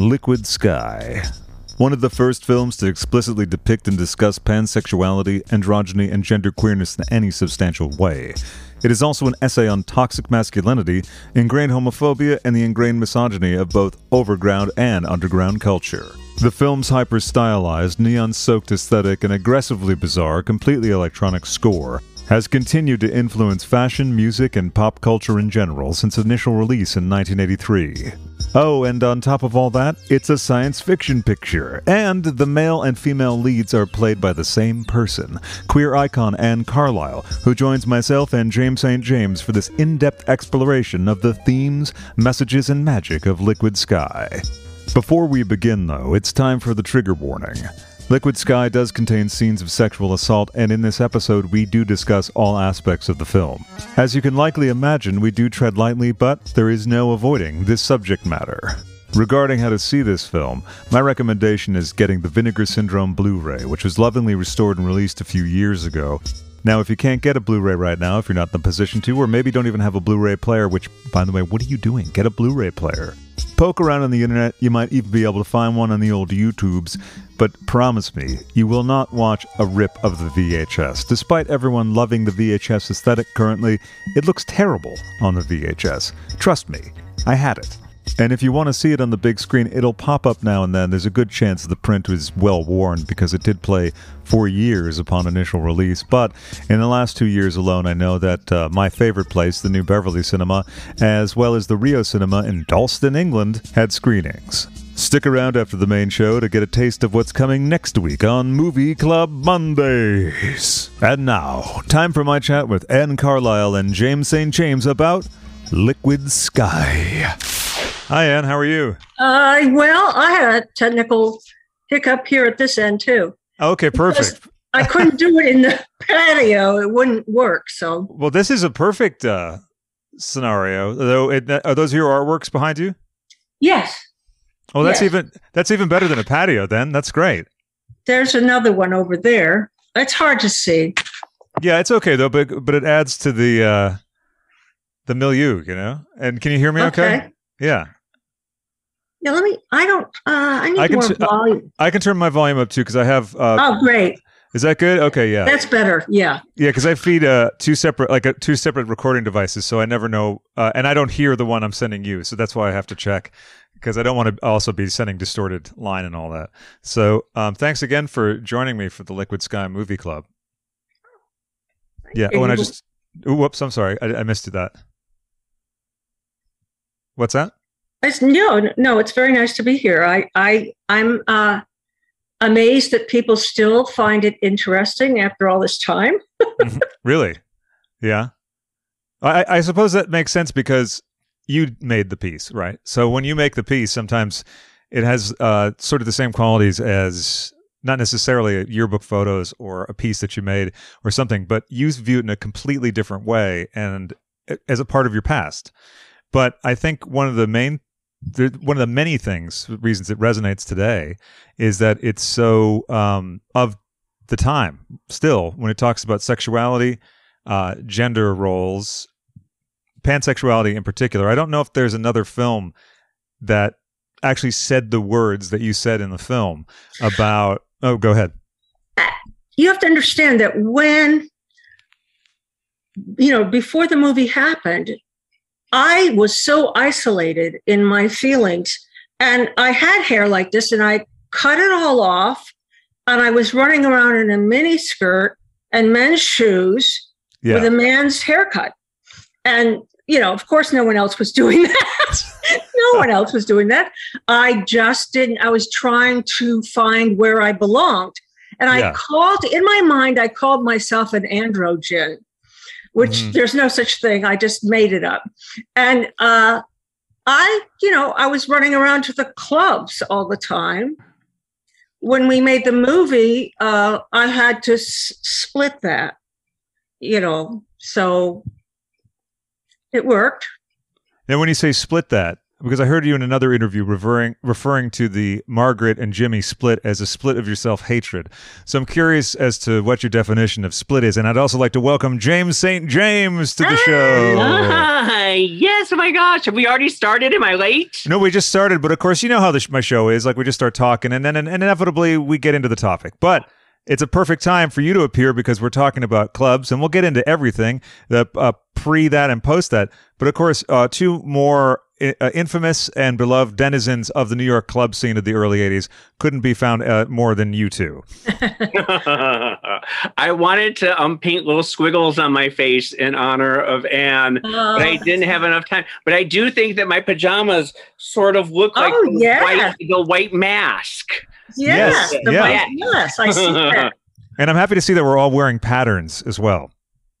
Liquid Sky. One of the first films to explicitly depict and discuss pansexuality, androgyny, and genderqueerness in any substantial way. It is also an essay on toxic masculinity, ingrained homophobia, and the ingrained misogyny of both overground and underground culture. The film's hyper stylized, neon soaked aesthetic and aggressively bizarre, completely electronic score has continued to influence fashion, music, and pop culture in general since initial release in 1983. Oh, and on top of all that, it's a science fiction picture, and the male and female leads are played by the same person, queer icon Anne Carlisle, who joins myself and James St. James for this in depth exploration of the themes, messages, and magic of Liquid Sky. Before we begin, though, it's time for the trigger warning. Liquid Sky does contain scenes of sexual assault, and in this episode, we do discuss all aspects of the film. As you can likely imagine, we do tread lightly, but there is no avoiding this subject matter. Regarding how to see this film, my recommendation is getting the Vinegar Syndrome Blu ray, which was lovingly restored and released a few years ago. Now, if you can't get a Blu ray right now, if you're not in the position to, or maybe don't even have a Blu ray player, which, by the way, what are you doing? Get a Blu ray player. Poke around on the internet, you might even be able to find one on the old YouTubes, but promise me, you will not watch a rip of the VHS. Despite everyone loving the VHS aesthetic currently, it looks terrible on the VHS. Trust me, I had it. And if you want to see it on the big screen, it'll pop up now and then. There's a good chance the print was well worn because it did play for years upon initial release. But in the last two years alone, I know that uh, my favorite place, the New Beverly Cinema, as well as the Rio Cinema in Dalston, England, had screenings. Stick around after the main show to get a taste of what's coming next week on Movie Club Mondays. And now, time for my chat with Anne Carlisle and James St. James about Liquid Sky. Hi, Anne. How are you? Uh, well, I had a technical hiccup here at this end too. Okay, perfect. I couldn't do it in the patio; it wouldn't work. So, well, this is a perfect uh, scenario. Though, it, are those your artworks behind you? Yes. Oh, that's yes. even that's even better than a patio. Then that's great. There's another one over there. It's hard to see. Yeah, it's okay though, but but it adds to the uh, the milieu, you know. And can you hear me? Okay. okay? Yeah. Yeah, let me. I don't. Uh, I need I can more t- volume. I can turn my volume up too because I have. Uh, oh, great. Is that good? Okay, yeah. That's better. Yeah. Yeah, because I feed uh, two separate, like uh, two separate recording devices, so I never know, uh, and I don't hear the one I'm sending you, so that's why I have to check because I don't want to also be sending distorted line and all that. So, um, thanks again for joining me for the Liquid Sky Movie Club. Yeah. Oh, and I just. Ooh, whoops. I'm sorry. I, I missed that. What's that? It's, no, no, it's very nice to be here. I, I, I'm uh, amazed that people still find it interesting after all this time. Mm-hmm. really? Yeah. I, I suppose that makes sense because you made the piece, right? So when you make the piece, sometimes it has uh, sort of the same qualities as not necessarily yearbook photos or a piece that you made or something, but you view it in a completely different way and as a part of your past. But I think one of the main one of the many things reasons it resonates today is that it's so um, of the time still when it talks about sexuality uh, gender roles pansexuality in particular. I don't know if there's another film that actually said the words that you said in the film about oh go ahead. You have to understand that when you know before the movie happened I was so isolated in my feelings. And I had hair like this, and I cut it all off. And I was running around in a mini skirt and men's shoes yeah. with a man's haircut. And, you know, of course, no one else was doing that. no one else was doing that. I just didn't, I was trying to find where I belonged. And I yeah. called, in my mind, I called myself an androgen which mm-hmm. there's no such thing. I just made it up. And uh, I, you know, I was running around to the clubs all the time. When we made the movie, uh, I had to s- split that, you know, so it worked. Now, when you say split that, because I heard you in another interview referring referring to the Margaret and Jimmy split as a split of your self hatred. So I'm curious as to what your definition of split is, and I'd also like to welcome James St. James to the show. Hi. Yes. Oh my gosh. Have we already started? Am I late? No, we just started, but of course, you know how this, my show is. Like, we just start talking, and then and inevitably we get into the topic. But it's a perfect time for you to appear because we're talking about clubs, and we'll get into everything the uh, pre that and post that. But of course, uh, two more uh, infamous and beloved denizens of the New York club scene of the early 80s couldn't be found uh, more than you two. I wanted to um, paint little squiggles on my face in honor of Anne, but I Oh. didn't have enough time. But I do think that my pajamas sort of look like Oh, the, yeah. white, the white mask. Yes, Yes, the yeah. white- yes, I see that. And I'm happy to see that we're all wearing patterns as well.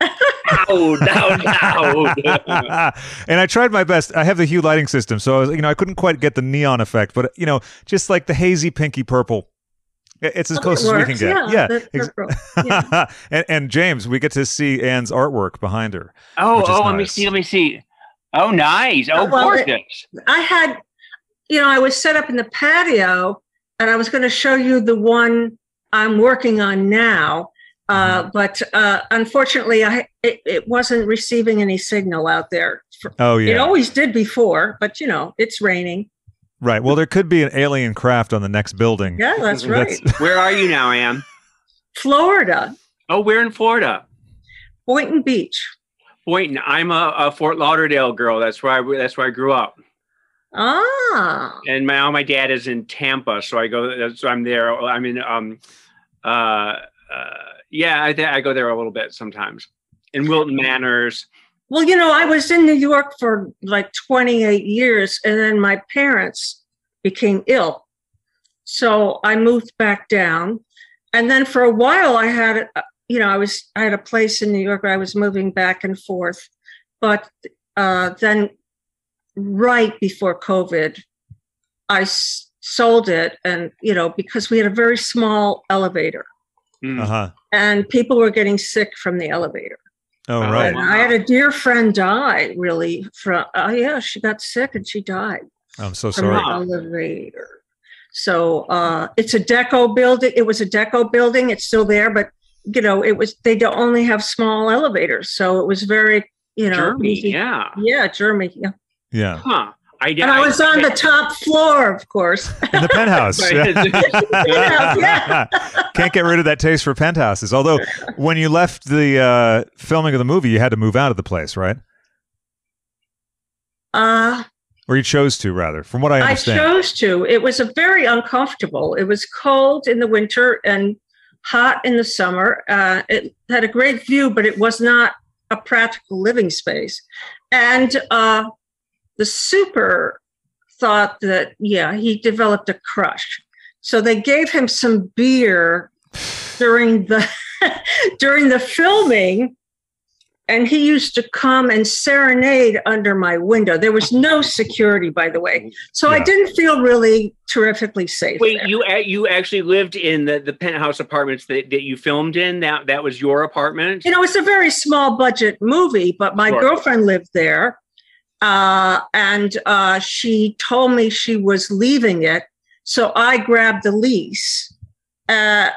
Ow, no, no. and I tried my best. I have the hue lighting system, so I was, you know, I couldn't quite get the neon effect, but you know, just like the hazy pinky purple. It's as Oh, close it as we can get. Yeah, Yeah. ex- Yeah. and, and James, we get to see Anne's artwork behind her. Oh, Which is oh, let me see. Let me see. Oh, nice. Oh, Oh, well, it- gorgeous. I had, you know, I was set up in the patio and I was going to show you the one I'm working on now. Uh, but uh, unfortunately, I it, it wasn't receiving any signal out there. Oh yeah. It always did before, but you know, it's raining. right. Well, there could be an alien craft on the next building. Yeah, that's right. That's- Where are you now, Anne? Florida, Oh, we're in Florida. Boynton Beach. Boynton. I'm a, a Fort Lauderdale girl. That's where I that's where I grew up. Ah, And my my dad is in Tampa, so I go. So I'm there. I'm in. Um, uh, uh, yeah, I, th- I go there a little bit sometimes. In Wilton Manors. Well, you know, I was in New York for like 28 years, and then my parents became ill. So I moved back down. And then for a while, I had, uh, you know, I was, I had a place in New York where I was moving back and forth. But uh, then right before COVID, I s- sold it. And, you know, because we had a very small elevator Mm. Uh huh. and people were getting sick from the elevator. Oh right. And I had a dear friend die really from oh yeah, she got sick and she died I'm so from sorry. the elevator. So uh it's a deco building. It was a deco building. It's still there, but you know, it was they don't only have small elevators. So it was very, you know, Germany. easy- Yeah. Yeah, Germany. Yeah. Yeah. Huh. I did. And I was on the top floor, of course. In the penthouse. Right. Penthouse, yeah. Can't get rid of that taste for penthouses. Although, when you left the uh, filming of the movie, you had to move out of the place, right? Uh Or you chose to, rather, from what I understand. I chose to. It was a very uncomfortable. It was cold in the winter and hot in the summer. Uh, it had a great view, but it was not a practical living space. And uh, the super thought that, yeah, he developed a crush. So they gave him some beer during the during the filming and he used to come and serenade under my window. There was no security, by the way, so I didn't feel really terrifically safe. Wait, there. you uh, you actually lived in the, the penthouse apartments that, that you filmed in? That that was your apartment? you know, it's a very small budget movie, but my Sure. girlfriend lived there, uh, and uh, she told me she was leaving it, so I grabbed the lease, uh,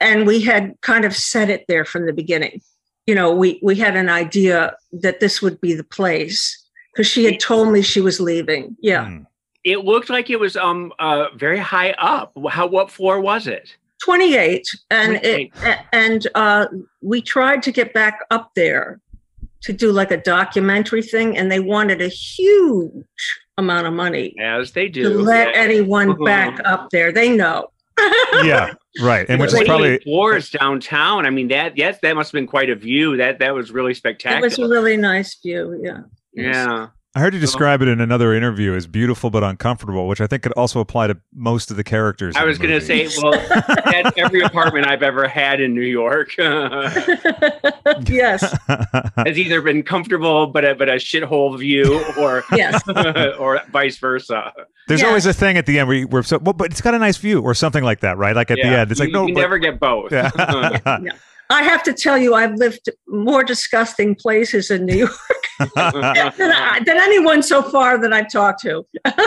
and we had kind of set it there from the beginning. You know, we we had an idea that this would be the place because she had told me she was leaving. Yeah. Hmm. It looked like it was um uh very high up. How what floor was it? 28 and 28. it and uh we tried to get back up there to do like a documentary thing and they wanted a huge amount of money As they do. to let Yeah. anyone Mhm. back up there they know yeah, right. And which is probably floors downtown. I mean that yes, that must have been quite a view. That that was really spectacular. it was a really nice view yeah yeah. I heard you describe it in another interview as beautiful but uncomfortable, which I think could also apply to most of the characters. I was going to say, well, that's every apartment I've ever had in New York yes has either been comfortable but a but a shithole view, or yes or vice versa. There's Yeah. always a thing at the end where, you, where so, well, but it's got a nice view or something like that, right? Like at the end, it's like you, no, you but- never get both. Yeah. I have to tell you, I've lived more disgusting places in New York than, I, than anyone so far that I've talked to.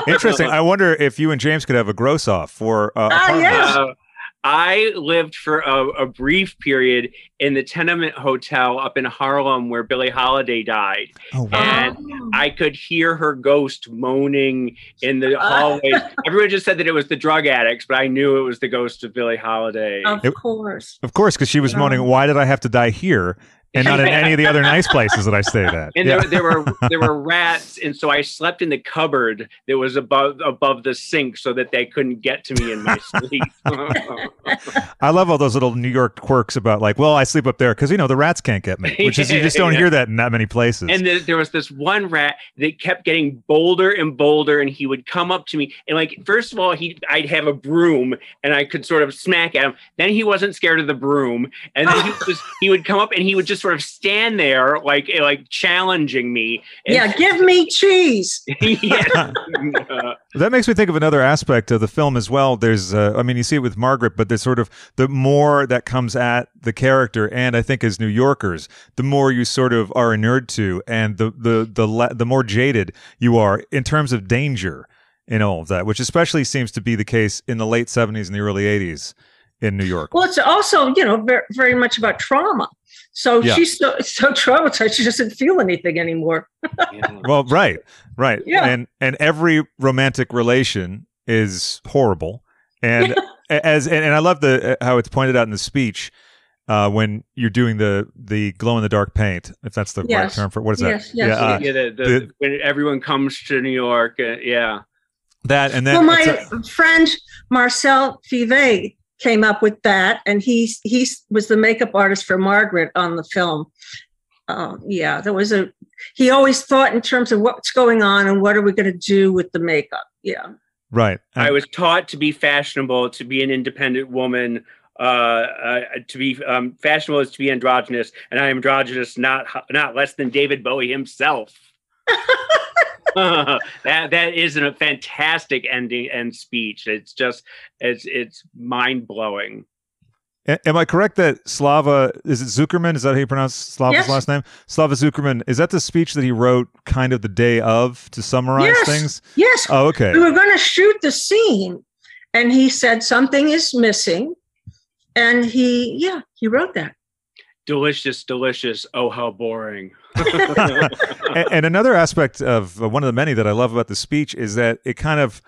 Interesting. I wonder if you and James could have a gross off for. Uh, Ah, apartments. yes. I lived for a, a brief period in the tenement hotel up in Harlem where Billie Holiday died. Oh, wow. And. I could hear her ghost moaning in the ah. hallways. Everyone just said that it was the drug addicts, but I knew it was the ghost of Billie Holiday. of It- course. Of course, because she was Yeah. moaning, "Why did I have to die here and not in any of the other nice places that I stayed at?" and Yeah. there, there were there were rats, and so I slept in the cupboard that was above above the sink, so that they couldn't get to me in my sleep. I love all those little New York quirks about like, well, I sleep up there because you know the rats can't get me, which is you just don't Yeah. hear that in that many places. and the, there was this one rat that kept getting bolder and bolder, and he would come up to me, and like first of all, he I'd have a broom, and I could sort of smack at him. Then he wasn't scared of the broom, and then he was he would come up and he would just sort of stand there like like challenging me. And- Yeah, give me cheese. yeah. Uh, That makes me think of another aspect of the film as well. There's, uh, I mean, you see it with Margaret, but there's sort of the more that comes at the character, and I think as New Yorkers, the more you sort of are inured to, and the the the le- the more jaded you are in terms of danger in all of that, which especially seems to be the case in the late '70s and the early '80s in New York. Well, it's also, you know, very, very much about trauma. So Yeah. she's so, so traumatized, she doesn't feel anything anymore. Well, right, right, Yeah. and and every romantic relation is horrible, and as and, and I love the uh, how it's pointed out in the speech uh, when you're doing the the glow in the dark paint, if that's the right term for what is Yes, that? yes, yeah, uh, yeah, the, the, the- when everyone comes to New York, uh, yeah. that and then well, my a- friend Marcel Fieve came up with that, and he he was the makeup artist for Margaret on the film. Uh, yeah, there was a. He always thought in terms of what's going on and what are we going to do with the makeup. Yeah, right. I was taught to be fashionable, to be an independent woman, uh, uh, to be um, fashionable is to be androgynous, and I am androgynous not not less than David Bowie himself. that that is a fantastic ending and speech. It's just it's it's mind blowing. A- Am I correct that Slava is it Tsukerman? Is that how you pronounce Slava's Yes. last name? Slava Tsukerman. Is that the speech that he wrote kind of the day of to summarize Yes. things? yes. Oh, okay. we were going to shoot the scene, and he said something is missing, and he yeah he wrote that. Delicious, delicious. Oh, how boring. and, and another aspect of uh, one of the many that I love about the speech is that it kind of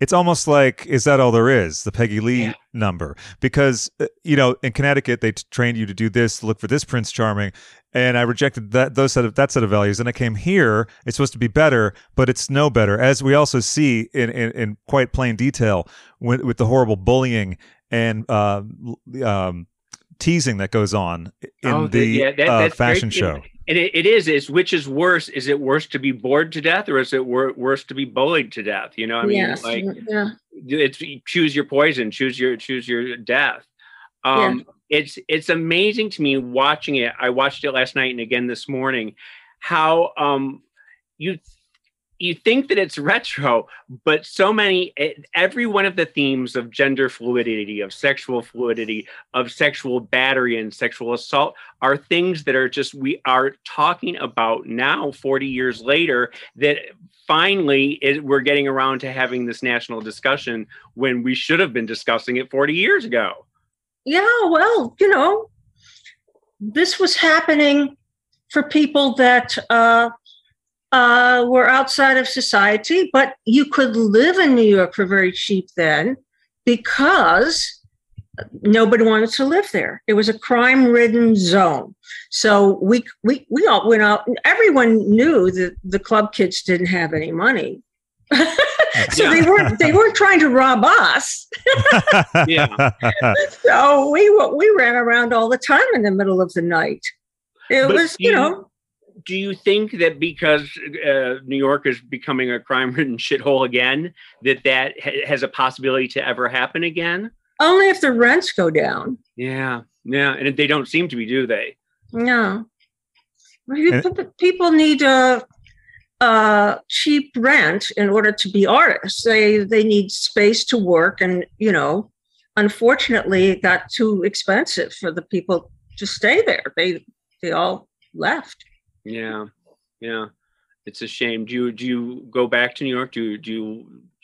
it's almost like is that all there is the Peggy Lee Yeah. number because uh, you know in Connecticut they t- trained you to do this look for this Prince Charming and I rejected that those set of that set of values and I came here it's supposed to be better but it's no better as we also see in in, in quite plain detail with, with the horrible bullying and uh, um, teasing that goes on in Oh, the yeah, that- uh, fashion true. show. And it, it is. Is which is worse? Is it worse to be bored to death, or is it wor- worse to be bullied to death? You know, I mean, yes, like yeah. it's choose your poison, choose your choose your death. Um, It's it's amazing to me watching it. I watched it last night and again this morning. How um, you you think that it's retro, but so many every one of the themes of gender fluidity, of sexual fluidity, of sexual battery and sexual assault are things that are just we are talking about now 40 years later that finally it, we're getting around to having this national discussion when we should have been discussing it 40 years ago. Yeah, well, you know, this was happening for people that uh, uh, were outside of society, but you could live in New York for very cheap then because nobody wanted to live there. It was a crime-ridden zone. So we we we all went out. Everyone knew that the club kids didn't have any money. so Yeah. they weren't they weren't trying to rob us. Yeah. So we we ran around all the time in the middle of the night. It But was, you you- know, do you think that because uh, New York is becoming a crime-ridden shithole again, that that ha- has a possibility to ever happen again? only if the rents go down. Yeah, yeah, and they don't seem to be, do they? No, You- And- p- people need a, a cheap rent in order to be artists. They they need space to work, and you know, unfortunately, it got too expensive for the people to stay there. They they all left. Yeah, yeah. It's a shame. Do you do you go back to New York? Do you do you,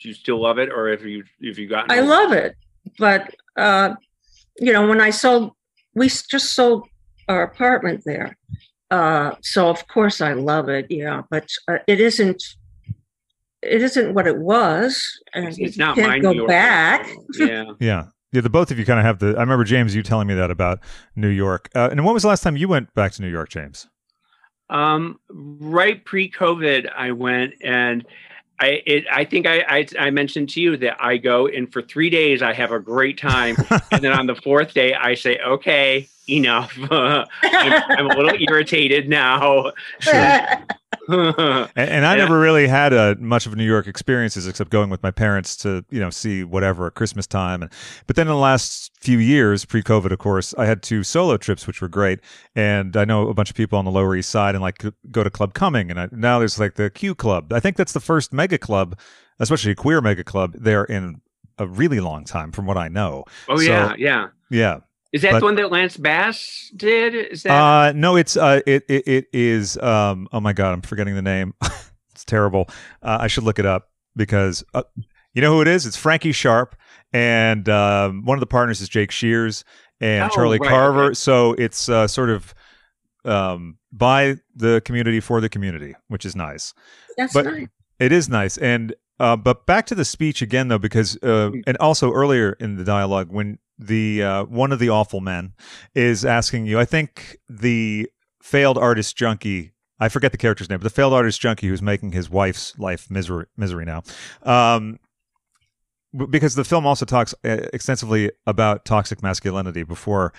do you still love it, or have you have you gotten? I love it, but uh, you know, when I sold, we just sold our apartment there, uh, so of course I love it. Yeah, but uh, it isn't. It isn't what it was, and It's, it's you not can't my go New York back. Yeah. Yeah. Yeah, the both of you kind of have the. I remember James, you telling me that about New York. Uh, and when was the last time you went back to New York, James? Um, right pre-COVID, I went and I it, I think I, I I mentioned to you that I go and for three days I have a great time, and then on the fourth day I say, okay, enough. I'm, I'm a little irritated now. And, and I Yeah. never really had a much of New York experiences except going with my parents to you know see whatever at Christmas time. And but then in the last few years, pre-COVID, of course, I had two solo trips which were great. And I know a bunch of people on the Lower East Side and like go to Club Cumming, And I, now there's like the Q Club. I think that's the first mega club, especially a queer mega club there in a really long time, from what I know. oh So- yeah, yeah. Yeah. Is that But- the one that Lance Bass did? Is that? Uh, no, it's uh, it, it it is. Um, oh my god, I'm forgetting the name. it's terrible. Uh, I should look it up because uh, you know who it is. It's Frankie Sharp, and um, one of the partners is Jake Shears and Oh, Charlie right, Carver. okay. So it's uh, sort of um, by the community for the community, which is nice. That's But- nice. It is nice. And uh, but back to the speech again, though, because uh, and also earlier in the dialogue when the uh, one of the awful men is asking you, I think the failed artist junkie. I forget the character's name, but the failed artist junkie who's making his wife's life misery misery now. Um, because the film also talks uh, extensively about toxic masculinity before,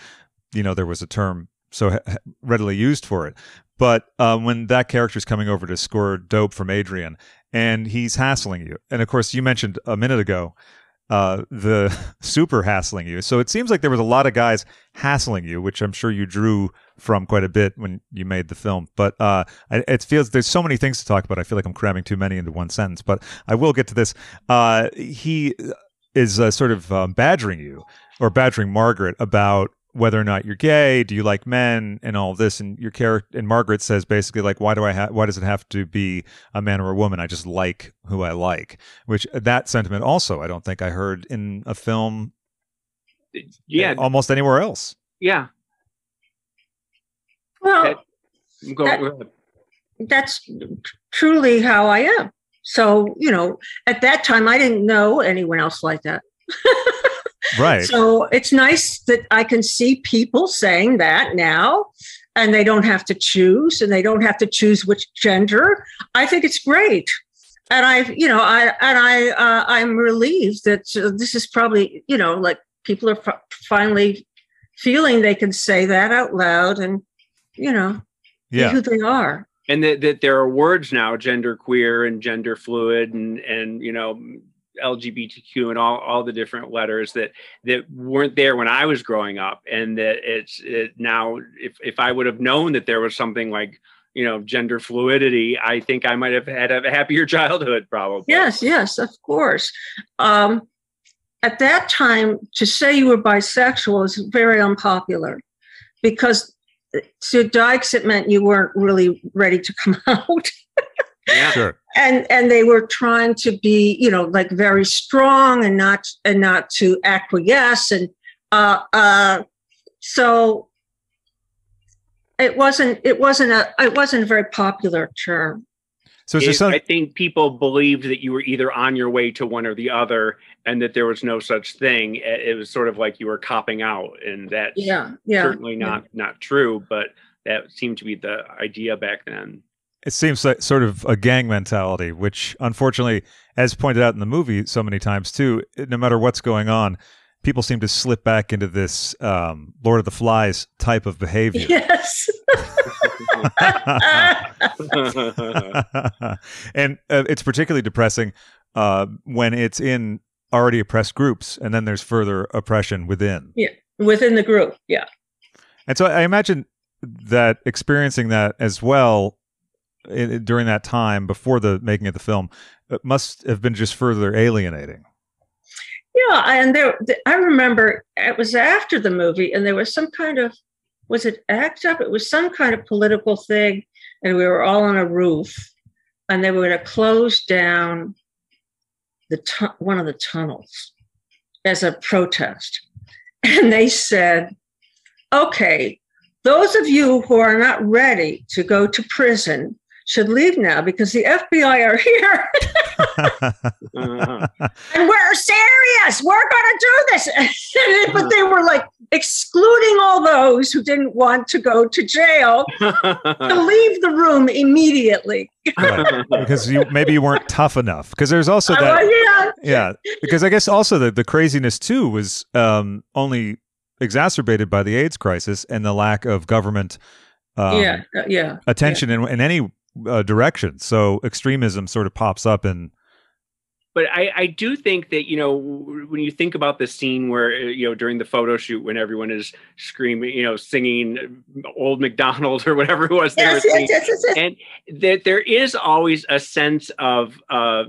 you know, there was a term so readily used for it. But uh, when that character's coming over to score dope from Adrian, and he's hassling you, and of course you mentioned a minute ago uh, the super hassling you. So it seems like there was a lot of guys hassling you, which I'm sure you drew from quite a bit when you made the film. But uh, it feels there's so many things to talk about. I feel like I'm cramming too many into one sentence, but I will get to this. Uh, he is uh, sort of um, badgering you or badgering Margaret about whether or not you're gay, do you like men, and all of this. And your character and Margaret says basically like, why do I have? Why does it have to be a man or a woman? I just like who I like. Which uh, that sentiment also I don't think I heard in a film yeah, almost anywhere else. yeah. Well, That- Go, That- go ahead. that's truly how I am. So, you know, at that time, I didn't know anyone else like that. Right. So it's nice that I can see people saying that now and they don't have to choose and they don't have to choose which gender. I think it's great. And I, you know, I, and I, uh, I'm relieved that uh, this is probably, you know, like people are f- finally feeling they can say that out loud and, you know, yeah. who they are. and that, that there are words now gender queer and gender fluid and and you know lgbtq and all all the different letters that that weren't there when i was growing up and that it's it now if if i would have known that there was something like you know gender fluidity i think i might have had a happier childhood probably Yes, yes, of course. Um, at that time, to say you were bisexual was very unpopular because to Dykes it meant you weren't really ready to come out, yeah Sure. And and they were trying to be, you know, like very strong and not and not to acquiesce, and uh, uh, so it wasn't it wasn't a it wasn't a very popular term. So is there It- some? I think people believed that you were either on your way to one or the other, and that there was no such thing. It it was sort of like you were copping out, and that's Yeah, yeah, certainly not not true. But that seemed to be the idea back then. It seems like sort of a gang mentality, which unfortunately, as pointed out in the movie so many times too, no matter what's going on, people seem to slip back into this um, Lord of the Flies type of behavior. Yes. and uh, it's particularly depressing uh, when it's in already oppressed groups, and then there's further oppression within. Yeah, within the group, yeah. And so I imagine that experiencing that as well i during that time before the making of the film it must have been just further alienating. Yeah, and there, th- I remember it was after the movie, and there was some kind of was it ACT UP? It was some kind of political thing, and we were all on a roof, and they were going to close down the tu- one of the tunnels as a protest, and they said, "Okay, those of you who are not ready to go to prison." Should leave now because the FBI are here. Uh-huh. and we're serious. We're going to do this. but they were like excluding all those who didn't want to go to jail to leave the room immediately. Right. because you maybe you weren't tough enough. Because there's also that. was- yeah. yeah because i guess also the, the craziness too was um, only exacerbated by the aids crisis and the lack of government um, yeah. uh, Yeah. attention in, in any uh, direction so extremism sort of pops up and but I, I do think that you know when you think about the scene where uh, you know during the photo shoot when everyone is screaming you know singing old mcdonald or whatever it was they were Yes, singing, yes, yes, yes, yes. and that there is always a sense of uh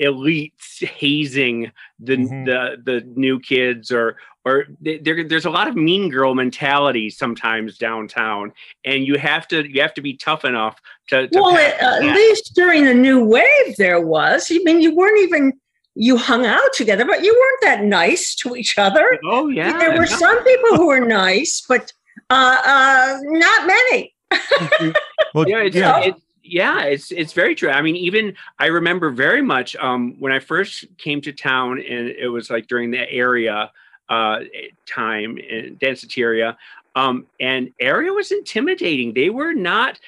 elites hazing the Mhm. the the new kids or or there, there's a lot of mean girl mentality sometimes downtown and you have to you have to be tough enough to, to Well, at, at that. least during the new wave, there was. I mean, you weren't even, you hung out together, but you weren't that nice to each other. oh yeah there were no. some people who were nice, but uh, uh, not many. well yeah, it's, Yeah. it's yeah, it's it's very true. I mean, even I remember very much um, when I first came to town, and it was like during the area uh, time in Danceteria. Um, and area was intimidating. They were not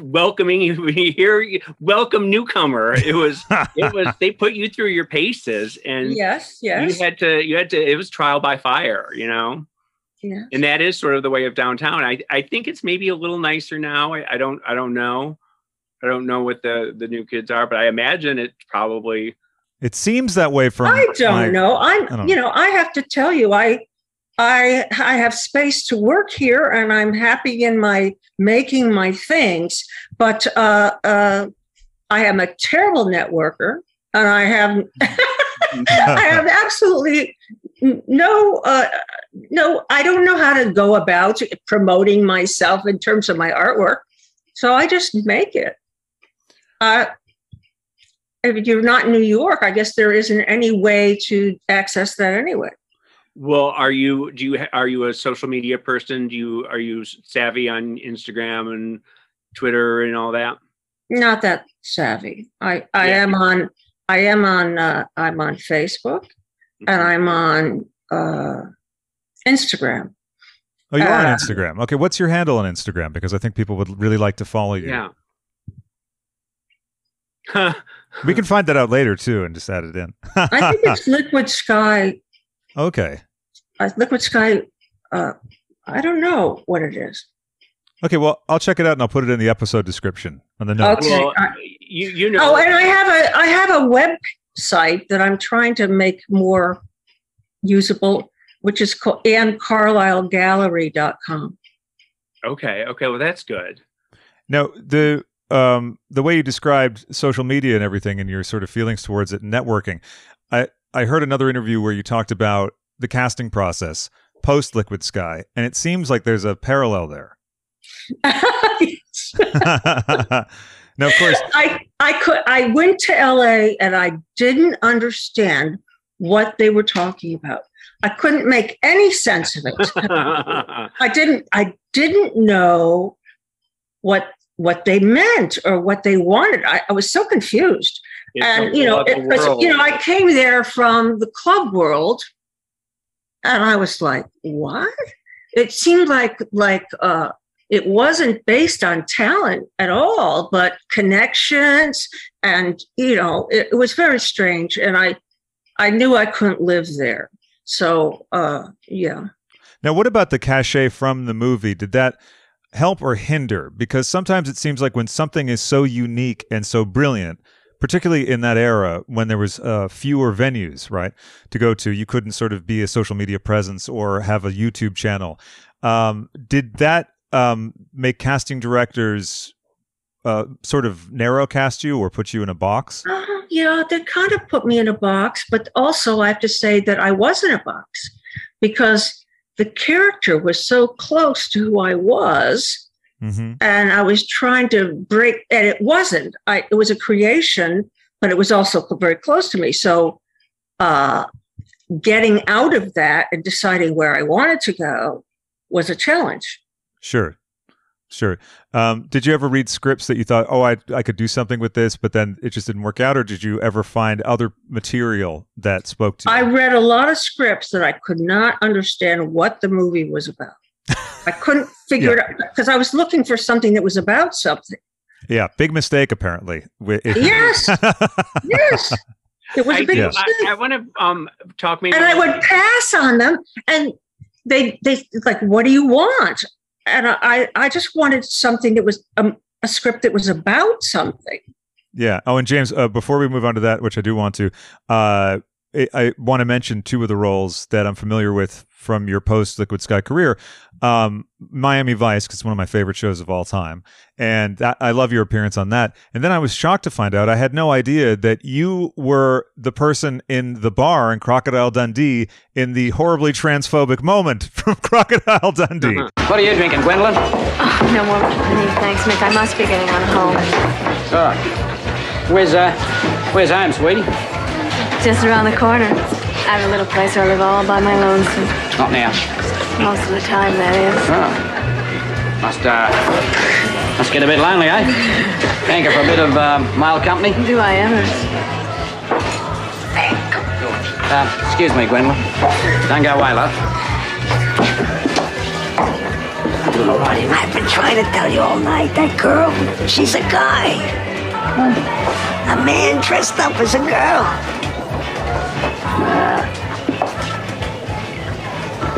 welcoming you here. Welcome newcomer. It was. It was. They put you through your paces, and Yes, yes. you had to. You had to. It was trial by fire. You know yeah. and that is sort of the way of downtown. I I think it's maybe a little nicer now. I, I don't I don't know. I don't know what the the new kids are, but I imagine it's probably it seems that way from I don't my- know. I'm, I don't you know, I have to tell you, I, I, I have space to work here, and I'm happy in my making my things. But uh, uh, I am a terrible networker, and I have, I have absolutely no, uh, no. I don't know how to go about promoting myself in terms of my artwork, so I just make it. Uh, if you're not in New York, I guess there isn't any way to access that anyway. well. Are you do you are you a social media person? Do you are you savvy on Instagram and Twitter and all that? Not that savvy. I, I Yeah. am on I am on uh, I'm on Facebook and I'm on uh, Instagram. oh you're on uh, instagram okay what's your handle on instagram because i think people would really like to follow you Yeah. we can find that out later too and just add it in I think it's Liquid Sky. okay Uh, Liquid Sky. Uh, I don't know what it is. okay well i'll check it out and i'll put it in the episode description on the notes Okay. well, you you know. Oh, and I have a I have a website that I'm trying to make more usable, which is called AnneCarlisleGallery.com. okay. Okay. Well, that's good. Now, the um, the way you described social media and everything, and your sort of feelings towards it, networking, I I heard another interview where you talked about the casting process post Liquid Sky, and it seems like there's a parallel there. now, of course, I I could I went to LA and I didn't understand what they were talking about. I couldn't make any sense of it. I didn't I didn't know what what they meant or what they wanted. I, I was so confused. It's and you know, it, was- you know. I came there from the club world, and I was like, "What?" It seemed like like uh, it wasn't based on talent at all, but connections, and you know, it, it was very strange. And I, I knew I couldn't live there. So, uh, yeah. Now, what about the cachet from the movie? Did that help or hinder? Because sometimes it seems like when something is so unique and so brilliant, particularly in that era when there was uh, fewer venues, right, to go to, you couldn't sort of be a social media presence or have a YouTube channel. Um, did that um, make casting directors uh, sort of narrow cast you or put you in a box? Uh, yeah, that kind of put me in a box, but also I have to say that I was in a box because the character was so close to who I was. Mm-hmm. And I was trying to break, and it wasn't. I, it was a creation, but it was also very close to me. So, uh, getting out of that and deciding where I wanted to go was a challenge. Sure. Sure. Um, did you ever read scripts that you thought, oh, I I could do something with this, but then it just didn't work out, or did you ever find other material that spoke to you? I read a lot of scripts that I could not understand what the movie was about. I couldn't figure yeah. it out because I was looking for something that was about something. Yeah, big mistake apparently. yes, yes. It was I, a big yeah. mistake. I, I want to um, talk maybe, and I would pass on them, and they they like, what do you want? And I, I just wanted something that was um, a script that was about something. Yeah. Oh, and James, uh, before we move on to that, which I do want to, uh, I, I want to mention two of the roles that I'm familiar with from your post Liquid Sky career. Um, Miami Vice, because it's one of my favorite shows of all time. And that, I love your appearance on that. And then I was shocked to find out I had no idea that you were the person in the bar in Crocodile Dundee in the horribly transphobic moment from Crocodile Dundee. Uh-huh. What are you drinking, Gwendolyn? Oh, no more honey, thanks, Mick. I must be getting on home. Oh. Where's, uh, where's home, sweetie? Just around the corner. I have a little place where I live all by my lonesome. Not now. Most of the time, that is. Oh. Must, uh, must get a bit lonely, eh? Hanker for a bit of mild company? Do I ever? Uh, excuse me, Gwendolyn. Don't go away, love. I've been trying to tell you all night. That girl, she's a guy. A man dressed up as a girl.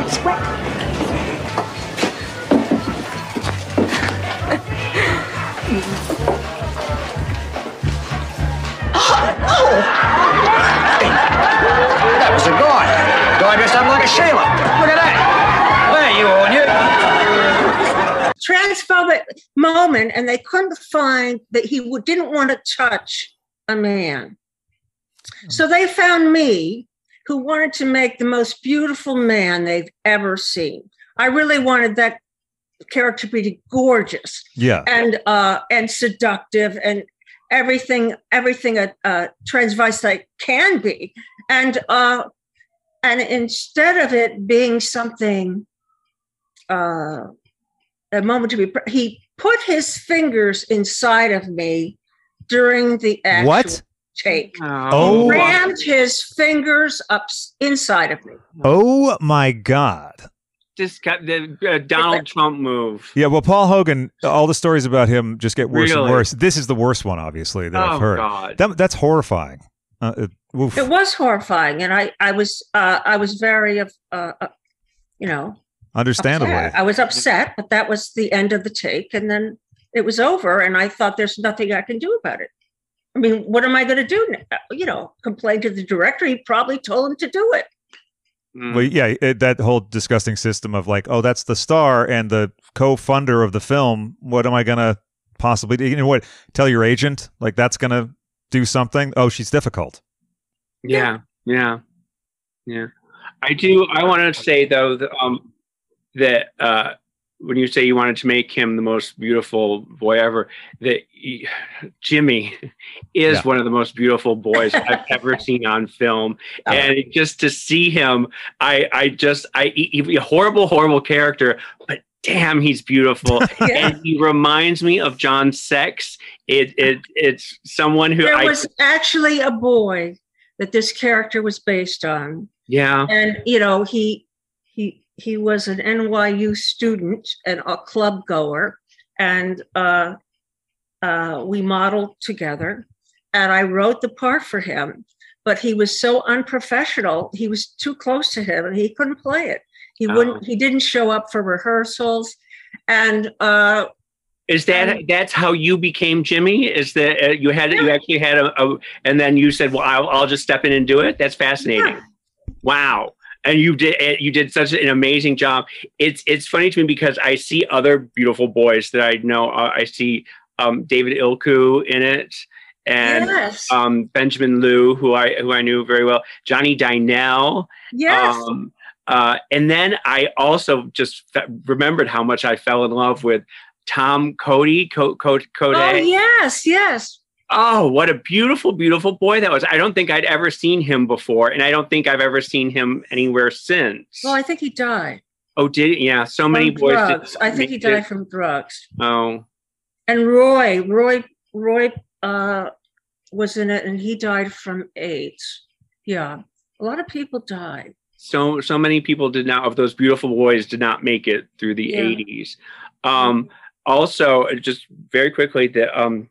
Sweat. That was a guy. Guy dressed up like a Sheila. Look at that. There you are, you. Transphobic moment, and they couldn't find that he didn't want to touch a man. So they found me who wanted to make the most beautiful man they've ever seen. I really wanted that character to be gorgeous. Yeah. And uh and seductive and everything everything a, a transvestite can be. And uh and instead of it being something uh a moment to be he put his fingers inside of me during the actual what take. Oh, rammed his fingers up inside of me. Oh my god! Just got the uh, Donald Trump move. Yeah, well, Paul Hogan. All the stories about him just get worse really? and worse. This is the worst one, obviously, that oh, I've heard. God. That, that's horrifying. Uh, it, it, was horrifying, and I, I was, uh, I was very, uh, uh, you know, understandably, upset. I was upset, but that was the end of the take, and then it was over, and I thought there's nothing I can do about it. I mean, what am I going to do? Now? You know, complain to the director? He probably told him to do it. Mm. Well, yeah, it, that whole disgusting system of like, oh, that's the star and the co-funder of the film. What am I going to possibly do? You know what? Tell your agent like that's going to do something. Oh, she's difficult. Yeah, yeah, yeah. I do. I want to say though that um that uh when you say you wanted to make him the most beautiful boy ever, that he, Jimmy is yeah. one of the most beautiful boys I've ever seen on film, oh. and just to see him, I I just I he, a horrible horrible character, but damn, he's beautiful, yeah. and he reminds me of John Sex. It it it's someone who there I, was actually a boy that this character was based on. Yeah, and you know he he was an NYU student and a club goer, and uh, uh, we modeled together. And I wrote the part for him, but he was so unprofessional. He was too close to him, and he couldn't play it. He oh. wouldn't. He didn't show up for rehearsals, and uh, is that um, that's how you became Jimmy? Is that uh, you had yeah. you actually had a, a, and then you said, "Well, I'll, I'll, just step in and do it." That's fascinating. Yeah. Wow and you did you did such an amazing job. It's it's funny to me because I see other beautiful boys that I know. Uh, I see um, David Ilku in it, and yes. um, Benjamin Liu, who I who I knew very well, Johnny Dynell. Yes. Um, Uh, and then I also just fe- remembered how much I fell in love with Tom Cody. Co- Co- Cody. Oh yes, yes. Oh, what a beautiful, beautiful boy that was. I don't think I'd ever seen him before, and I don't think I've ever seen him anywhere since. Well, I think he died. oh, did he? yeah, so many from boys. did drugs. I think he it. died from drugs. Oh, And Roy, Roy, Roy uh, was in it, and he died from AIDS. Yeah, a lot of people died. so so many people did not of those beautiful boys did not make it through the Yeah. 80s. Um, also, just very quickly, the um,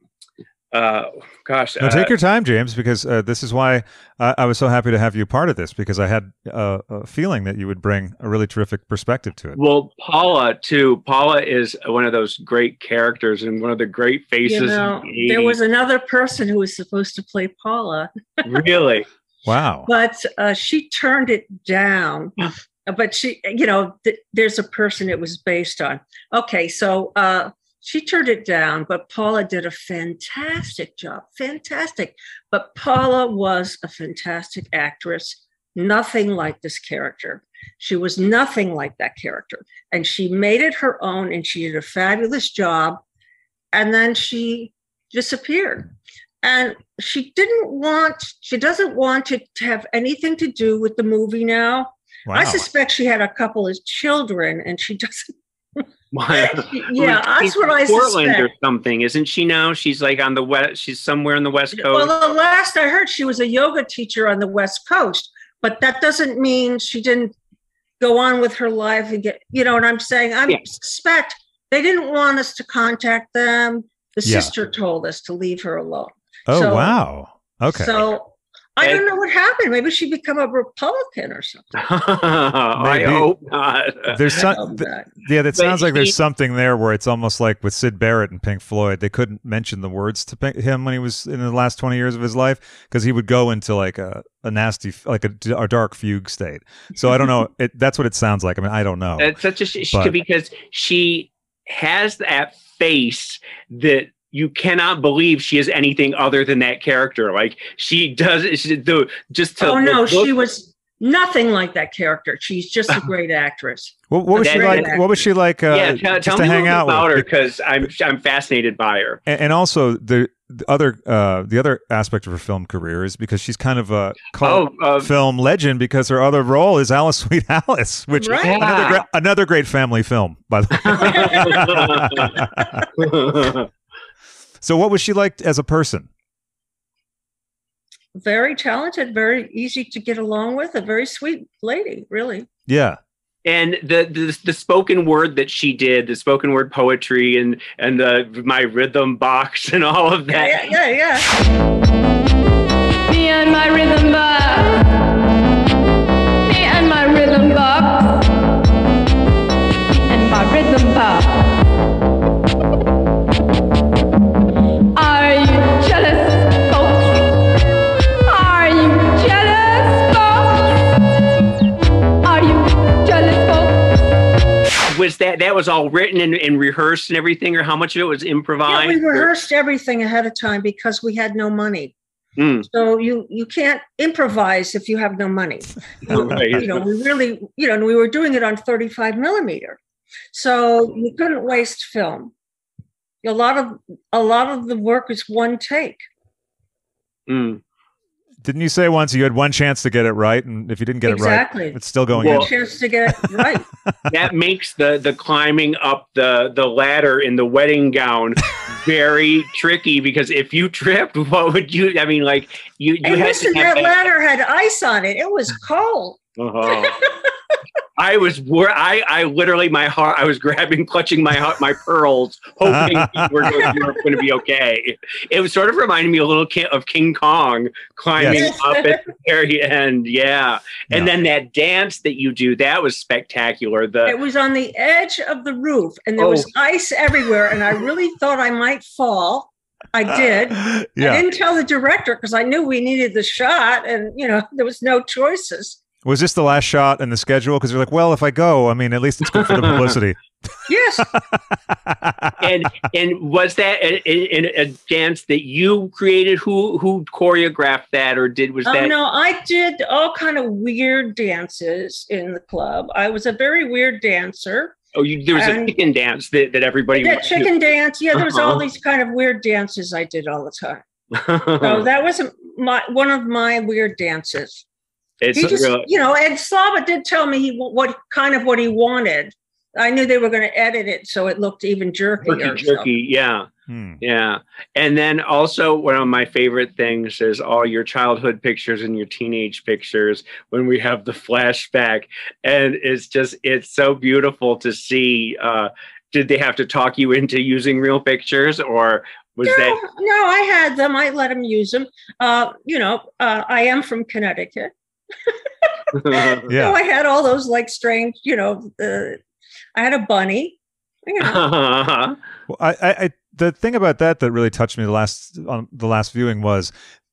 uh, gosh, No, uh, take your time, James, because uh, this is why I, I was so happy to have you part of this because I had uh, a feeling that you would bring a really terrific perspective to it. Well, Paula too. Paula is one of those great characters and one of the great faces. You know, the there was another person who was supposed to play Paula, really. Wow. but uh, she turned it down. But she, you know, th- there's a person it was based on. Okay, so uh, she turned it down, but Paula did a fantastic job. Fantastic. But Paula was a fantastic actress, nothing like this character. She was nothing like that character. And she made it her own and she did a fabulous job. And then she disappeared. And she didn't want, she doesn't want to have anything to do with the movie now. Wow. I suspect she had a couple of children and she doesn't. Why- Yeah, that's She's what I Portland or something, isn't she? Now she's like on the west. She's somewhere in the west coast. Well, the last I heard, she was a yoga teacher on the West Coast, but that doesn't mean she didn't go on with her life and get, you know what I'm saying? I Yeah. suspect they didn't want us to contact them. The Yeah. sister told us to leave her alone. oh, so- wow. Okay. So I don't know what happened. Maybe she become a Republican or something. I hope not. there's some, oh, th- not. yeah, that sounds like there's something there where it's almost like with Syd Barrett and Pink Floyd, they couldn't mention the words to Pink, him when he was in the last 20 years of his life because he would go into like a, a nasty, like a, a dark fugue state. So I don't know. It, that's what it sounds like. I mean, I don't know. It's such a sh- sh- But- because she has that face that you cannot believe she is anything other than that character. Like she does she, the just to Oh no, look- she was nothing like that character. She's just a great actress. What, what was she That- like? What was she like? Uh, yeah, tell, just tell to me hang little out bit about with? her because I'm I'm fascinated by her. and, and also the, the other uh, the other aspect of her film career is because she's kind of a cult Oh, uh, film legend because her other role is Alice Sweet Alice, which Right. another Yeah. great, another great family film by the way. so what was she like as a person? Very talented, very easy to get along with, a very sweet lady, really. Yeah. and the, the the spoken word that she did, the spoken word poetry, and and the my rhythm box and all of that. Yeah, yeah, yeah. yeah. Me and my rhythm box. Me and my rhythm box. Was that that was all written and, and rehearsed and everything, or how much of it was improvised? Yeah, improvised? we rehearsed everything ahead of time because we had no money. Mm. So you you can't improvise if you have no money. You, Right. you know, we really, you know, and we were doing it on 35 millimeter. So you couldn't waste film. A lot of a lot of the work is one take. Mm. Didn't you say once you had one chance to get it right, and if you didn't get Exactly. it right, it's still going Well- in? Chance to get it right. that makes the the climbing up the the ladder in the wedding gown very tricky because if you tripped, what would you? I mean, like you you and had listen, to that ladder had ice on it. It was cold. Uh-huh. I was wor- I I literally my heart I was grabbing clutching my heart my pearls hoping you were, you were going to be okay. It was sort of reminding me a little ki- of King Kong climbing Yes. up at the very end. Yeah. And Yeah. then that dance that you do that was spectacular. The It was on the edge of the roof and there was Oh. ice everywhere. And I really thought I might fall. I uh, did. I yeah. didn't tell the director because I knew we needed the shot and, you know, there was no choices. Was this the last shot in the schedule? Because you're like, well, if I go, I mean, at least it's good for the publicity. Yes. and and was that a, a, a dance that you created? Who who choreographed that, or did was Oh that? no, I did all kind of weird dances in the club. I was a very weird dancer. Oh, you, there was a chicken dance that, that everybody. Yeah, would do. chicken dance. Yeah, there was all Uh-huh. these kind of weird dances I did all the time. So that was my one of my weird dances. It's he just, real- you know, Ed Slava did tell me he what kind of what he wanted. I knew they were going to edit it so it looked even jerkier. jerky, so- jerky. Yeah. Hmm. Yeah. And then also one of my favorite things is all your childhood pictures and your teenage pictures when we have the flashback. And it's just it's so beautiful to see uh did they have to talk you into using real pictures or was No, that no, I had them. I let them use them. Uh, you know, uh, I am from Connecticut. Yeah. So I had all those like strange, you know, uh, I had a bunny. You know, Well, I, I, I, the thing about that that really touched me the last on the last viewing was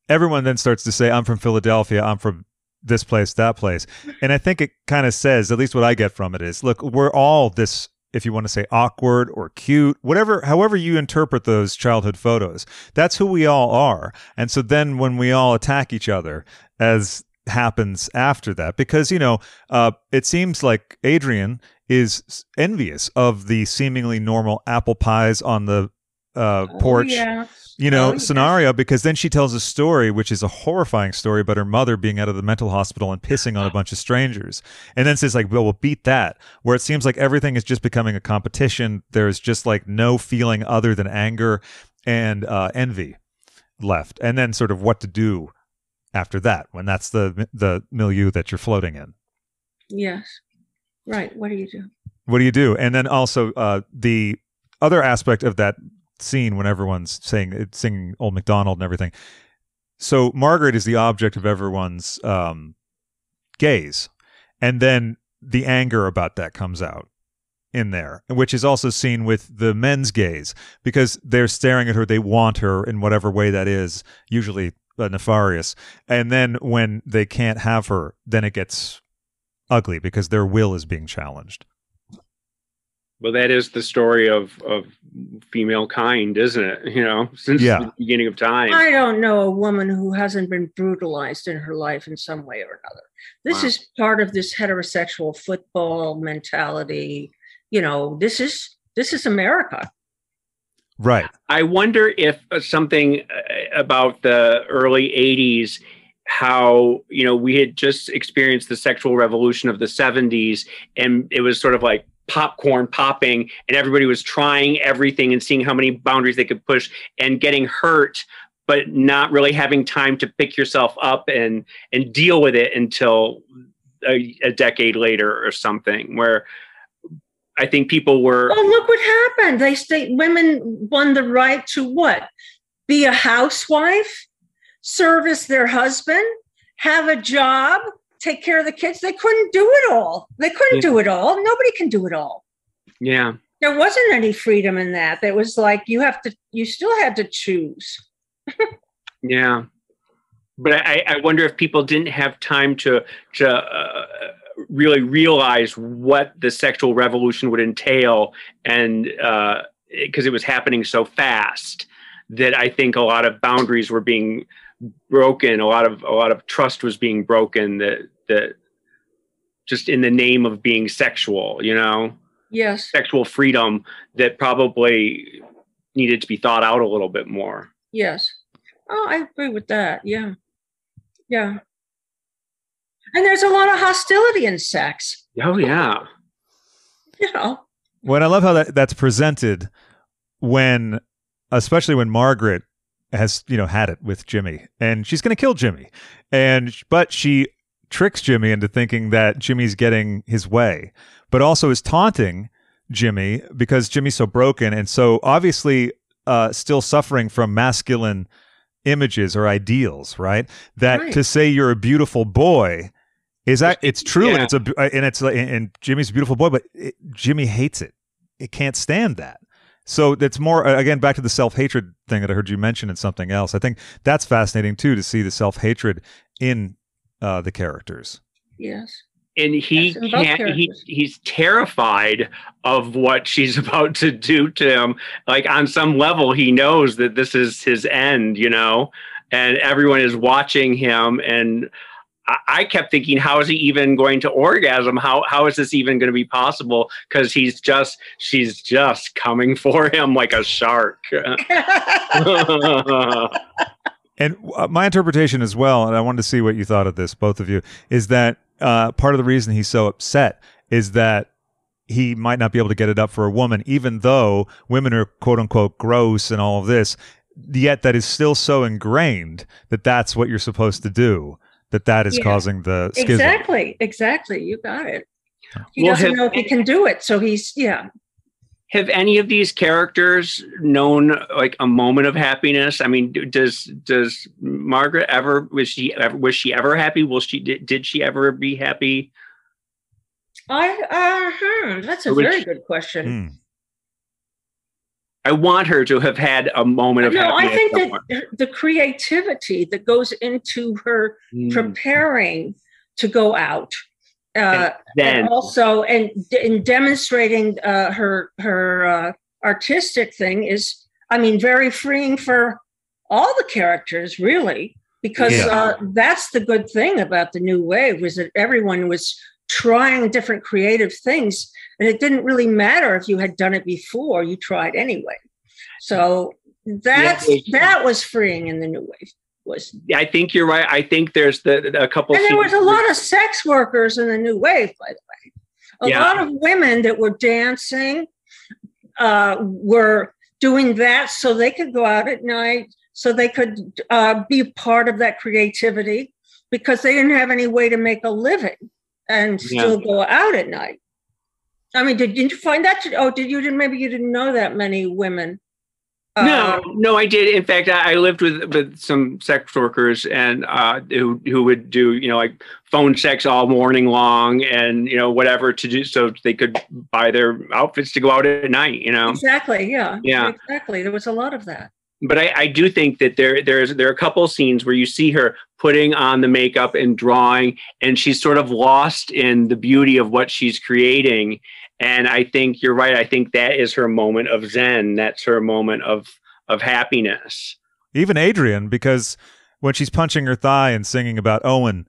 everyone then starts to say, "I'm from Philadelphia. I'm from this place, that place," and I think it kind of says, at least what I get from it is, look, we're all this. If you want to say awkward or cute, whatever, however you interpret those childhood photos, that's who we all are. And so then when we all attack each other, as happens after that, because you know, uh, it seems like Adrian is envious of the seemingly normal apple pies on the uh, Oh, porch, yeah. you know, Oh, yes. scenario. Because then she tells a story, which is a horrifying story about her mother being out of the mental hospital and pissing on a bunch of strangers, and then says like, "Well, we'll beat that." Where it seems like everything is just becoming a competition. There's just like no feeling other than anger and uh, envy left, and then sort of what to do after that when that's the the milieu that you're floating in. Yes. Right. What do you do? what do you do and then also uh the other aspect of that scene when everyone's saying singing old mcdonald and everything so margaret is the object of everyone's um gaze and then the anger about that comes out in there which is also seen with the men's gaze because they're staring at her they want her in whatever way that is usually uh, nefarious and then when they can't have her then it gets ugly because their will is being challenged well that is the story of of female kind, isn't it? You know, since Yeah. the beginning of time. I don't know a woman who hasn't been brutalized in her life in some way or another. This Wow. is part of this heterosexual football mentality. You know, this is this is America. Right I wonder if uh, something uh, about the early 80s, how, you know, we had just experienced the sexual revolution of the 70s, and it was sort of like popcorn popping, and everybody was trying everything and seeing how many boundaries they could push and getting hurt. But not really having time to pick yourself up and and deal with it until a, a decade later or something. Where I think people were Oh, look what happened. They state women won the right to what? Be a housewife, service their husband, have a job, take care of the kids. They couldn't do it all. They couldn't Yeah. do it all. Nobody can do it all. yeah. There wasn't any freedom in that. It was like you have to, you still had to choose. Yeah, but I, I wonder if people didn't have time to to uh, really realize what the sexual revolution would entail, and uh, because it was happening so fast, that I think a lot of boundaries were being broken, a lot of a lot of trust was being broken. That that just in the name of being sexual, you know, Yes, sexual freedom that probably needed to be thought out a little bit more. yes. Oh, I agree with that. Yeah. Yeah. And there's a lot of hostility in sex, Oh yeah. you know. Well, I love how that, that's presented when, especially when Margaret has, you know, had it with Jimmy and she's going to kill Jimmy. And, but she tricks Jimmy into thinking that Jimmy's getting his way, but also is taunting Jimmy because Jimmy's so broken and so obviously uh, still suffering from masculine images or ideals, right? That Right. to say you're a beautiful boy is that it's true and it's a and it's like and Jimmy's a beautiful boy, but it, Jimmy hates it. It can't stand that. So it's more uh, again back to the self hatred thing that I heard you mention in something else. I think that's fascinating too to see the self hatred in uh, the characters. Yes. and he Yes, in can't he, he's terrified of what she's about to do to him like on some level he knows that this is his end you know and everyone is watching him and I- kept thinking, how is he even going to orgasm? How how is this even going to be possible? Because he's just she's just coming for him like a shark. And uh, my interpretation as well, and I wanted to see what you thought of this, both of you, is that uh, part of the reason he's so upset is that he might not be able to get it up for a woman, even though women are quote unquote gross and all of this. Yet that is still so ingrained that that's what you're supposed to do. That that is Yeah. causing the schism. exactly. Exactly. You got it. He Well, doesn't have- know if he can do it. So he's, yeah. Have any of these characters known like a moment of happiness? I mean, does does Margaret ever was she ever was she ever happy? Will she did, did she ever be happy? I, uh, hmm, that's a Which- very good question. I want her to have had a moment of no, I think somewhere. that the creativity that goes into her Mm. preparing to go out, uh, then and also and in demonstrating uh, her her uh, artistic thing is, I mean, very freeing for all the characters, really, because Yeah. uh, that's the good thing about the new wave was that everyone was trying different creative things, and it didn't really matter if you had done it before; you tried anyway. So that's it- that was freeing in the new wave. Was I think you're right. I think there's the a couple. and there was a lot of sex workers in the new wave, by the way. A Yeah. lot of women that were dancing uh, were doing that so they could go out at night, so they could uh, be part of that creativity because they didn't have any way to make a living and Yeah. still go out at night. I mean, did, did you find that? Oh, did you? Did maybe you didn't know that many women? No, uh, no, I did. In fact, I, I lived with with some sex workers and uh, who who would do you know like phone sex all morning long and you know whatever to do so they could buy their outfits to go out at night. You know, exactly. Yeah. Yeah. Exactly. There was a lot of that. but I, I do think that there there's there are a couple scenes where you see her putting on the makeup and drawing, and she's sort of lost in the beauty of what she's creating. And I think you're right. I think that is her moment of zen. That's her moment of of happiness. Even Adrian, because when she's punching her thigh and singing about Owen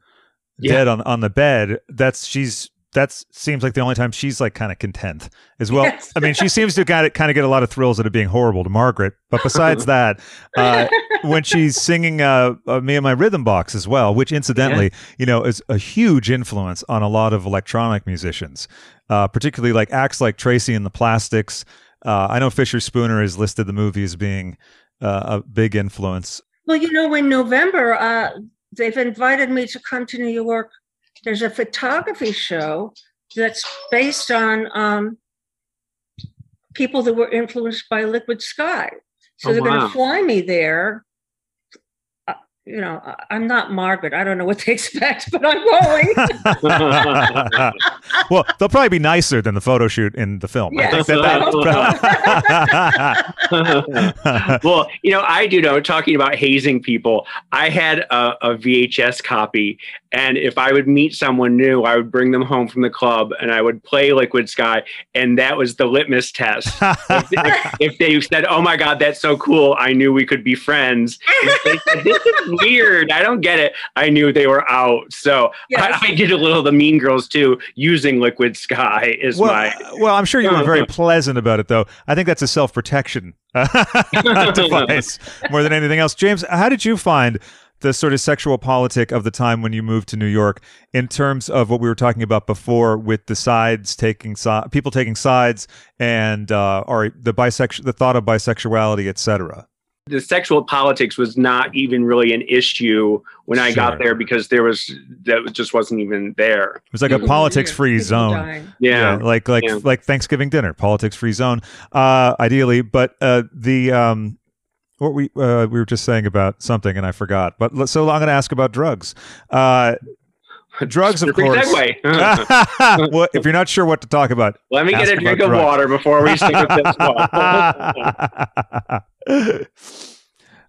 Yeah. dead on, on the bed, that's she's that's seems like the only time she's like kind of content as well. Yes. I mean, she seems to kind of kind of get a lot of thrills out of being horrible to Margaret. But besides that, uh, when she's singing uh, uh, "Me and My Rhythm Box" as well, which incidentally, you know, is a huge influence on a lot of electronic musicians, uh, particularly like acts like Tracy and the Plastics. Uh, I know Fischerspooner has listed the movie as being uh, a big influence. Well, you know, in November, uh, they've invited me to come to New York. There's a photography show that's based on um, people that were influenced by Liquid Sky. So Oh, they're going to fly me there. Uh, you know, I- I'm not Margaret. I don't know what they expect, but I'm going. well, they'll probably be nicer than the photo shoot in the film. I Yes. think that- well, you know, I do know, talking about hazing people, I had a, a VHS copy. And if I would meet someone new, I would bring them home from the club and I would play Liquid Sky. And that was the litmus test. if, if- if they said, Oh my God, that's so cool, I knew we could be friends. If they said, This is weird. I don't get it. I knew they were out. So Yes. I, I did a little of the Mean Girls too, using Liquid Sky is well, my. well, I'm sure you were very pleasant about it, though. I think that's a self protection device more than anything else. James, how did you find the sort of sexual politic of the time when you moved to New York in terms of what we were talking about before with the sides taking si- people taking sides and uh, or the bisexual the thought of bisexuality, etc. the sexual politics was not even really an issue when I got there because there was that just wasn't even there. It was like a politics free zone. dying. Yeah. like like Yeah. like Thanksgiving dinner, politics free zone, uh, ideally. But uh, the um, what we uh, we were just saying about something, and I forgot. But let- so I'm going to ask about drugs. Uh, drugs, of course. segue. well, if you're not sure what to talk about, Let me get a drink of drugs. water before we stick with this one.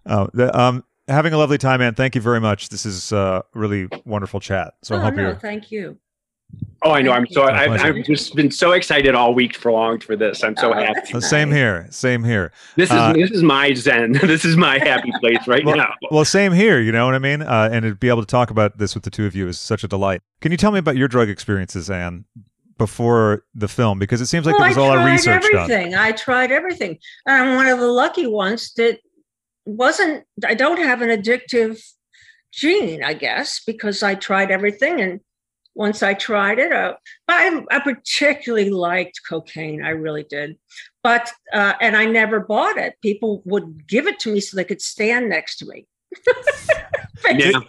oh, the, um, having a lovely time, man. Thank you very much. This is uh, really wonderful chat. So I oh, hope no, you're. thank you. Oh, I know. I'm so. I've. I've just been so excited all week for long for this. I'm so Oh, happy. Uh, Same here. Same here. This is Uh, this is my zen. this is my happy place right Well, now. well, same here. You know what I mean? Uh, and to be able to talk about this with the two of you is such a delight. Can you tell me about your drug experiences, Anne, before the film? Because it seems like well, there was I all our tried research done. everything. I tried everything. And I'm one of the lucky ones that wasn't, I don't have an addictive gene, I guess, because I tried everything. And once I tried it, uh, I, I particularly liked cocaine. I really did. But, uh, and I never bought it. People would give it to me so they could stand next to me. Yeah.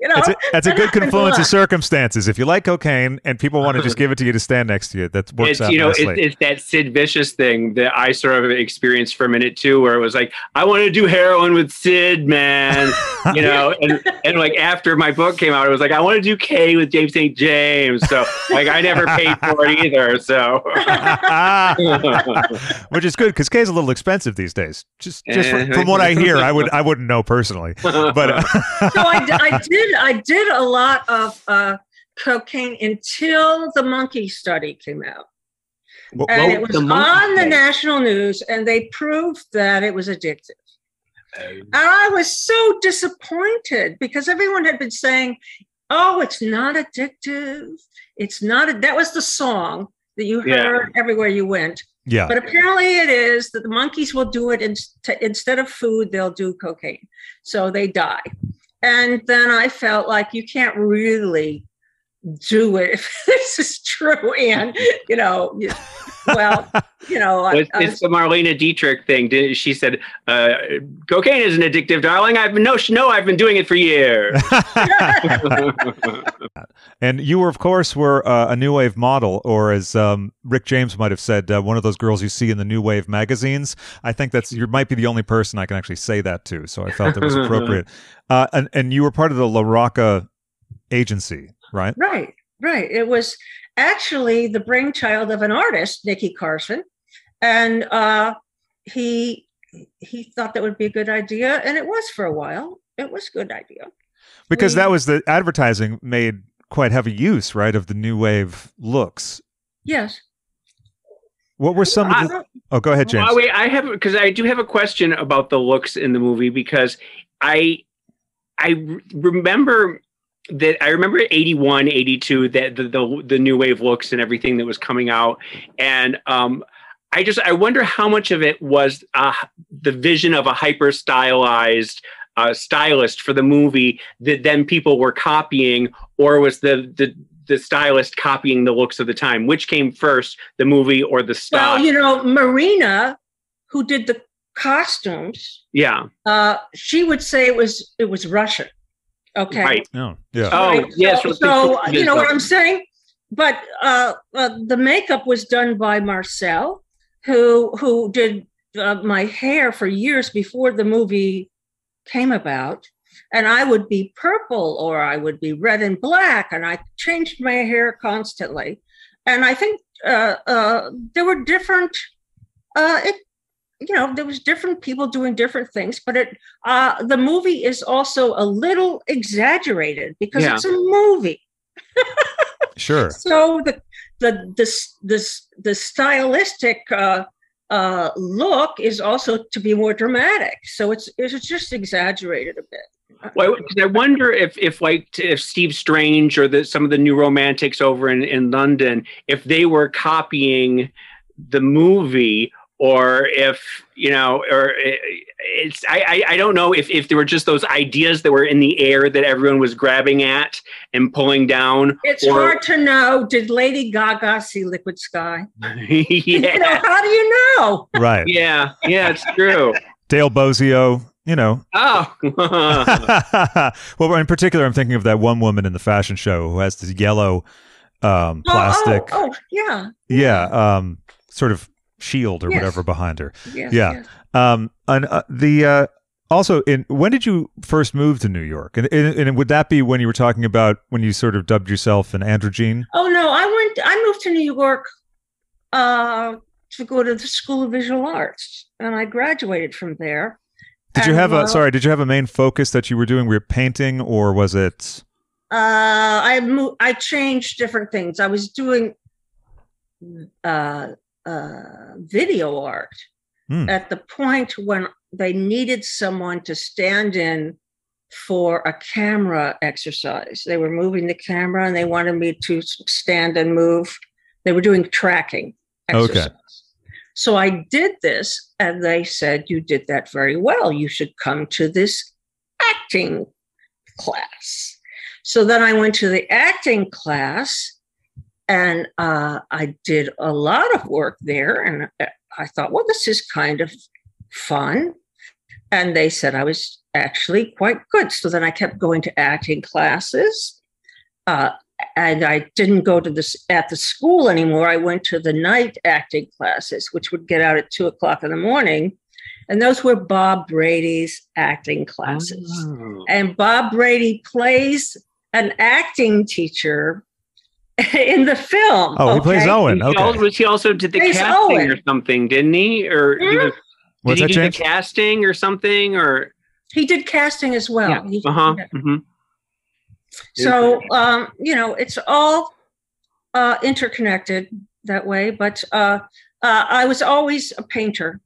You know? That's a, that's a good confluence of circumstances. If you like cocaine and people want to just give it to you to stand next to you, that works it's out you know it's, it's that Sid Vicious thing that I sort of experienced for a minute too, where it was like I want to do heroin with Sid, man, you know, and and like after my book came out, it was like I want to do K with James St. James, so like I never paid for it either, so Which is good because K is a little expensive these days. Just just Eh. from, from what I hear, I would I wouldn't know personally, but uh, so I, I did I did a lot of uh, cocaine until the monkey study came out, What- and it was the on the national news, and they proved that it was addictive. And I was so disappointed because everyone had been saying, "Oh, it's not addictive. It's not." A-. That was the song that you Yeah. heard everywhere you went. yeah, But apparently, it is that the monkeys will do it in, instead of food, they'll do cocaine. So they die. And then I felt like you can't really do it if this is true. And, you know, you- well, you know, I, It's, I it's the Marlene Dietrich thing. She said, uh, "Cocaine isn't addictive, darling. I've been no, no, I've been doing it for years." and you were of course were uh, a new wave model, or as um, Rick James might have said, uh, one of those girls you see in the new wave magazines. I think that's you might be the only person I can actually say that to, so I felt it was appropriate. Uh, and and you were part of the La Rocca agency, right? right, right. It was actually the brainchild of an artist, Nicky Carson. And uh, he he thought that would be a good idea. And it was for a while. It was a good idea. Because We- that was the advertising made quite heavy use, right, of the new wave looks. Yes. What were some of the? Oh, go ahead, James. Well, wait, I have because I do have a question about the looks in the movie because I I remember that I remember 81, 82 that the, the the new wave looks and everything that was coming out. And um I just I wonder how much of it was uh, the vision of a hyper stylized uh, stylist for the movie that then people were copying or was the the the stylist copying the looks of the time? Which came first the movie or the style? Well, you know, Marina, who did the costumes, yeah. uh, she would say it was it was Russian. Okay. Right. Oh, yeah. Oh, Right. yes. So, so, you know what I'm saying? But uh, uh, the makeup was done by Marcel, who who did uh, my hair for years before the movie came about. And I would be purple or I would be red and black, and I changed my hair constantly. And I think uh, uh, there were different. Uh, it, you know, there was different people doing different things, but it uh, the movie is also a little exaggerated because Yeah. it's a movie. Sure. So the the this this the stylistic uh, uh, look is also to be more dramatic. So it's it's just exaggerated a bit. Well, 'cause I wonder if, if like, if Steve Strange or the, some of the new romantics over in, in London, if they were copying the movie, or if you know, or it's I, I I don't know if if there were just those ideas that were in the air that everyone was grabbing at and pulling down. It's or- hard to know. Did Lady Gaga see Liquid Sky? You know, how do you know? Right. yeah, yeah, it's true. Dale Bozzio, you know. Oh, well, in particular, I'm thinking of that one woman in the fashion show who has this yellow um, plastic, Oh, oh, oh, yeah. yeah, um, sort of shield or Yes. whatever behind her. Yes, Yeah. yes. Um, and uh, the uh, also, in when did you first move to New York? And, and, and would that be when you were talking about when you sort of dubbed yourself an androgyne? Oh no, I went. I moved to New York uh, to go to the School of Visual Arts, and I graduated from there. Did you have a while- sorry? Did you have a main focus that you were doing? Were you painting, or was it? Uh, I moved, I changed different things. I was doing uh, uh, video art Hmm. at the point when they needed someone to stand in for a camera exercise. They were moving the camera and they wanted me to stand and move. They were doing tracking exercise. Okay. So I did this, and they said, You did that very well. You should come to this acting class. So then I went to the acting class and uh, I did a lot of work there. And uh, I thought, well, this is kind of fun. And they said I was actually quite good. So then I kept going to acting classes. Uh, and I didn't go to this at the school anymore. I went to the night acting classes, which would get out at two o'clock in the morning. And those were Bob Brady's acting classes Oh. and Bob Brady plays an acting teacher in the film. Oh, he plays okay? Owen. He also- Okay. was he also did the Plays casting Owen. or something, didn't he? Or he Hmm? was, What's did that, he do James? the casting or something? Or He did casting as well. yeah, He- uh huh. yeah. So, um, you know, it's all uh, interconnected that way. But uh, uh, I was always a painter.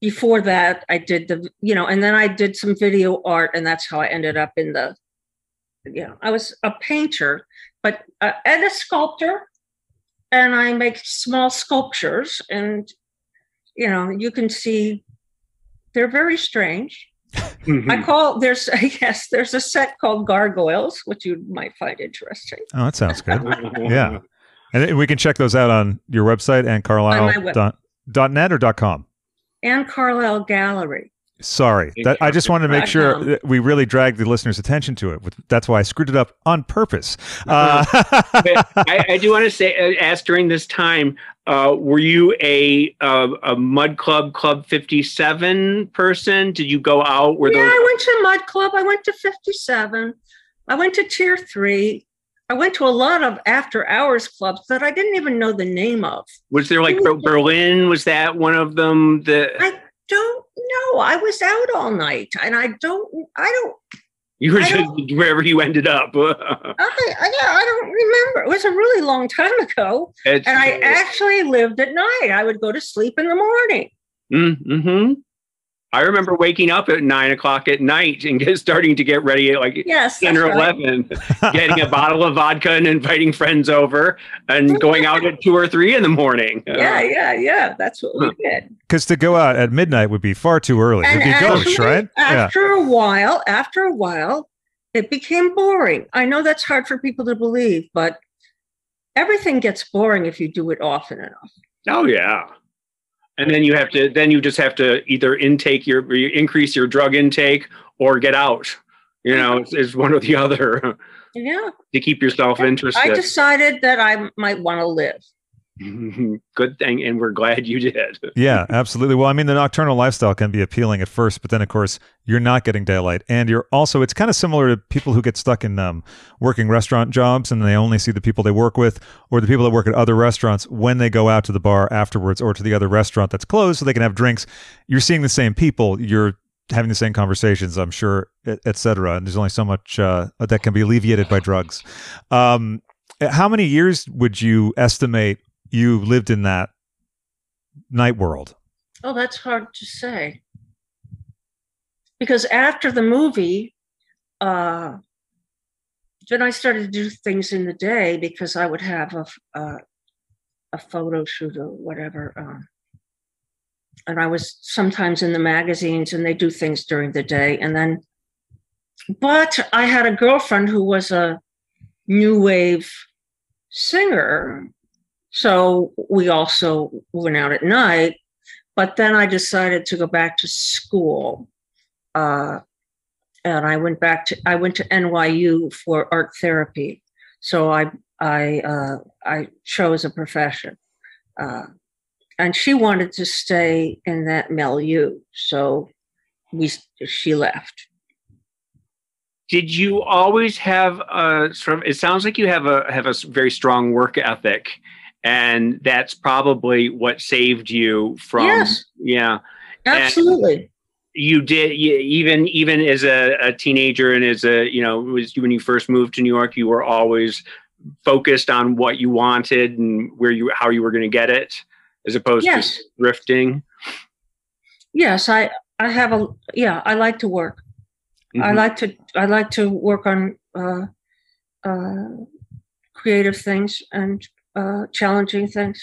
Before that, I did the, you know, and then I did some video art, and that's how I ended up in the, you know, I was a painter, but uh, and a sculptor, and I make small sculptures, and you know, you can see they're very strange. Hmm. I call there's yes, there's a set called Gargoyles, which you might find interesting. Oh, that sounds good. Yeah. And we can check those out on your website Anne Carlisle On my web- dot, dot net or dot com. Anne Carlisle Gallery. Sorry, that, I just wanted to make sure that we really dragged the listeners' attention to it. That's why I screwed it up on purpose. Uh, I, I do want to say, uh, ask during this time, uh, were you a uh, a Mud Club Club Fifty Seven person? Did you go out? Were yeah, those? I went to Mud Club. I went to 57. I went to Tier 3. I went to a lot of after hours clubs that I didn't even know the name of. Was there like Berlin? Was that one of them? The I don't know. I was out all night and I don't, I don't, you were I just wherever you ended up. I, I, yeah, I don't remember. It was a really long time ago. It's- And I actually lived at night. I would go to sleep in the morning. Mm-hmm. I remember waking up at nine o'clock at night and get, starting to get ready at like Yes. ten that's or right. eleven, getting a bottle of vodka and inviting friends over, and going out at two or three in the morning. Yeah, yeah, yeah. That's what we did. Because to go out at midnight would be far too early. It would And be gauche, actually, right? Yeah. After a while, after a while, it became boring. I know that's hard for people to believe, but everything gets boring if you do it often enough. Oh yeah. And then you have to then you just have to either intake your you increase your drug intake or get out. You know, it's, it's one or the other Yeah. to keep yourself interested. I decided that I might want to live. Good thing, and we're glad you did. Yeah, absolutely. Well, I mean, the nocturnal lifestyle can be appealing at first, but then, of course, you're not getting daylight, and you're also. It's kind of similar to people who get stuck in um, working restaurant jobs, and they only see the people they work with, or the people that work at other restaurants when they go out to the bar afterwards, or to the other restaurant that's closed, so they can have drinks. You're seeing the same people. You're having the same conversations, I'm sure, et, et. And there's only so much uh, that can be alleviated by drugs. Um, how many years would you estimate you lived in that night world? Oh, that's hard to say. Because after the movie, uh, then I started to do things in the day because I would have a, a, a photo shoot or whatever. Um, and I was sometimes in the magazines and they do things during the day. And then, but I had a girlfriend who was a new wave singer. So we also went out at night but then I decided to go back to school, uh, and I went back to I went to NYU for art therapy. So I I uh, I chose a profession, uh, and she wanted to stay in that milieu, so we she left. Did you always have a sort of? It sounds like you have a have a very strong work ethic, and that's probably what saved you from. Yes. Yeah. Absolutely. you did you, even even as a, a teenager and as a you know was when you first moved to New York, you were always focused on what you wanted and where you how you were going to get it, as opposed Yes. to drifting. Yes, I I have a yeah. I like to work. I Mhm. like to I like to work on uh, uh, creative things and uh, challenging things.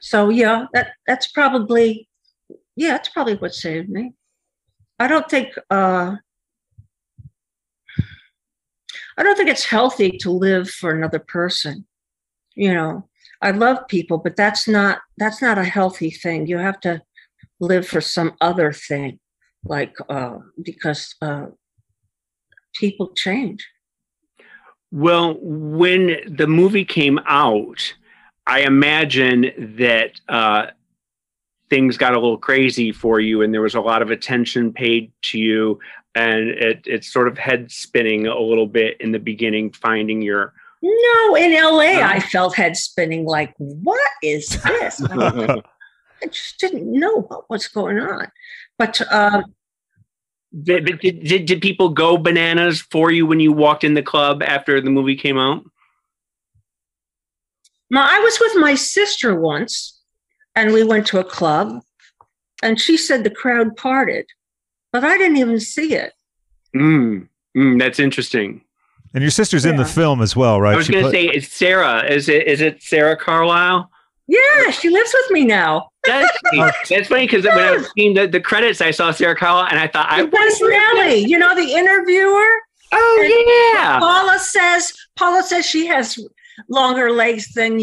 So yeah, that that's probably yeah, that's probably what saved me. I don't think uh, I don't think it's healthy to live for another person. You know, I love people, but that's not that's not a healthy thing. You have to live for some other thing, like uh, because uh, people change. Well, when the movie came out, I imagine that uh, things got a little crazy for you, and there was a lot of attention paid to you, and it it's sort of head spinning a little bit in the beginning, finding your. No, in LA? I felt head spinning. Like, what is this? I just didn't know what was going on. But um, Did, did, did, did people go bananas for you when you walked in the club after the movie came out? my, I was with my sister once, and we went to a club, and she said the crowd parted, but I didn't even see it. Mm, mm, that's interesting. And your sister's in the film as well, right? I was going to pla- say, it's Sarah. Is it is it Sarah Carlisle? Yeah, she lives with me now. That's, that's funny because when I was seeing the, the credits, I saw Sarah Carlisle, and I thought, I It was Nellie, you know, the interviewer. Oh yeah. Paula says Paula says she has longer legs than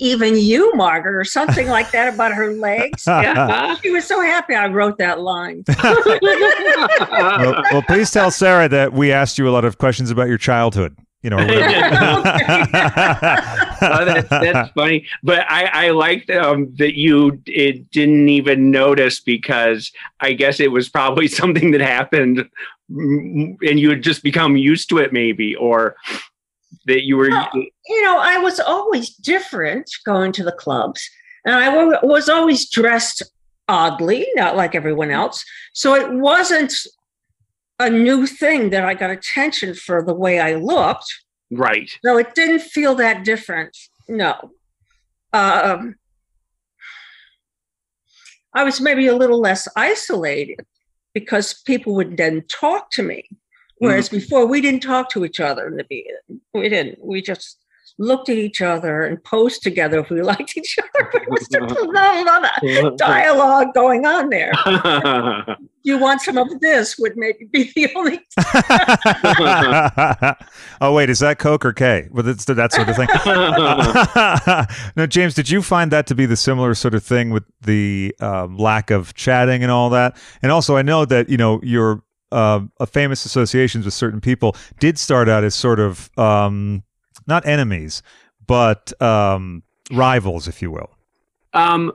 even you, Margaret, or something like that about her legs. Yeah. She was so happy I wrote that line. well, well, please tell Sarah that we asked you a lot of questions about your childhood. You know, or oh, that's, that's funny. But I, I liked um, that you it didn't even notice because I guess it was probably something that happened mm, and you had just become used to it, maybe, or that you were. Well, you know, I was always different going to the clubs, and I was always dressed oddly, not like everyone else. So it wasn't a new thing that I got attention for the way I looked. Right. So it didn't feel that different. No. Um, I was maybe a little less isolated because people would then talk to me. Whereas before, we didn't talk to each other in the beginning. We didn't. We just looked at each other and posed together if we liked each other. But it was just a lot of dialogue going on there. You want some of this would maybe be the only oh wait, is that Coke or K? Well, that's that sort of thing. now, James, did you find that to be the similar sort of thing with the um, lack of chatting and all that? And also, I know that you know your uh, uh, famous associations with certain people did start out as sort of um, not enemies, but um, rivals, if you will. Um,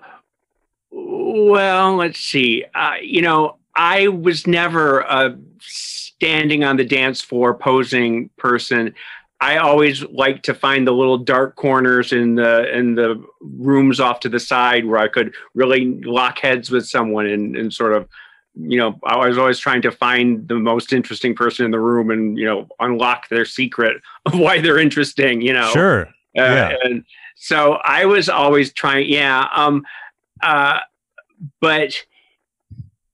well, let's see. Uh, you know, I was never a standing on the dance floor posing person. I always like to find the little dark corners in the in the rooms off to the side where I could really lock heads with someone and, and sort of, you know, I was always trying to find the most interesting person in the room and you know unlock their secret of why they're interesting. You know, Sure. uh, Yeah. and so I was always trying, yeah. Um, uh, but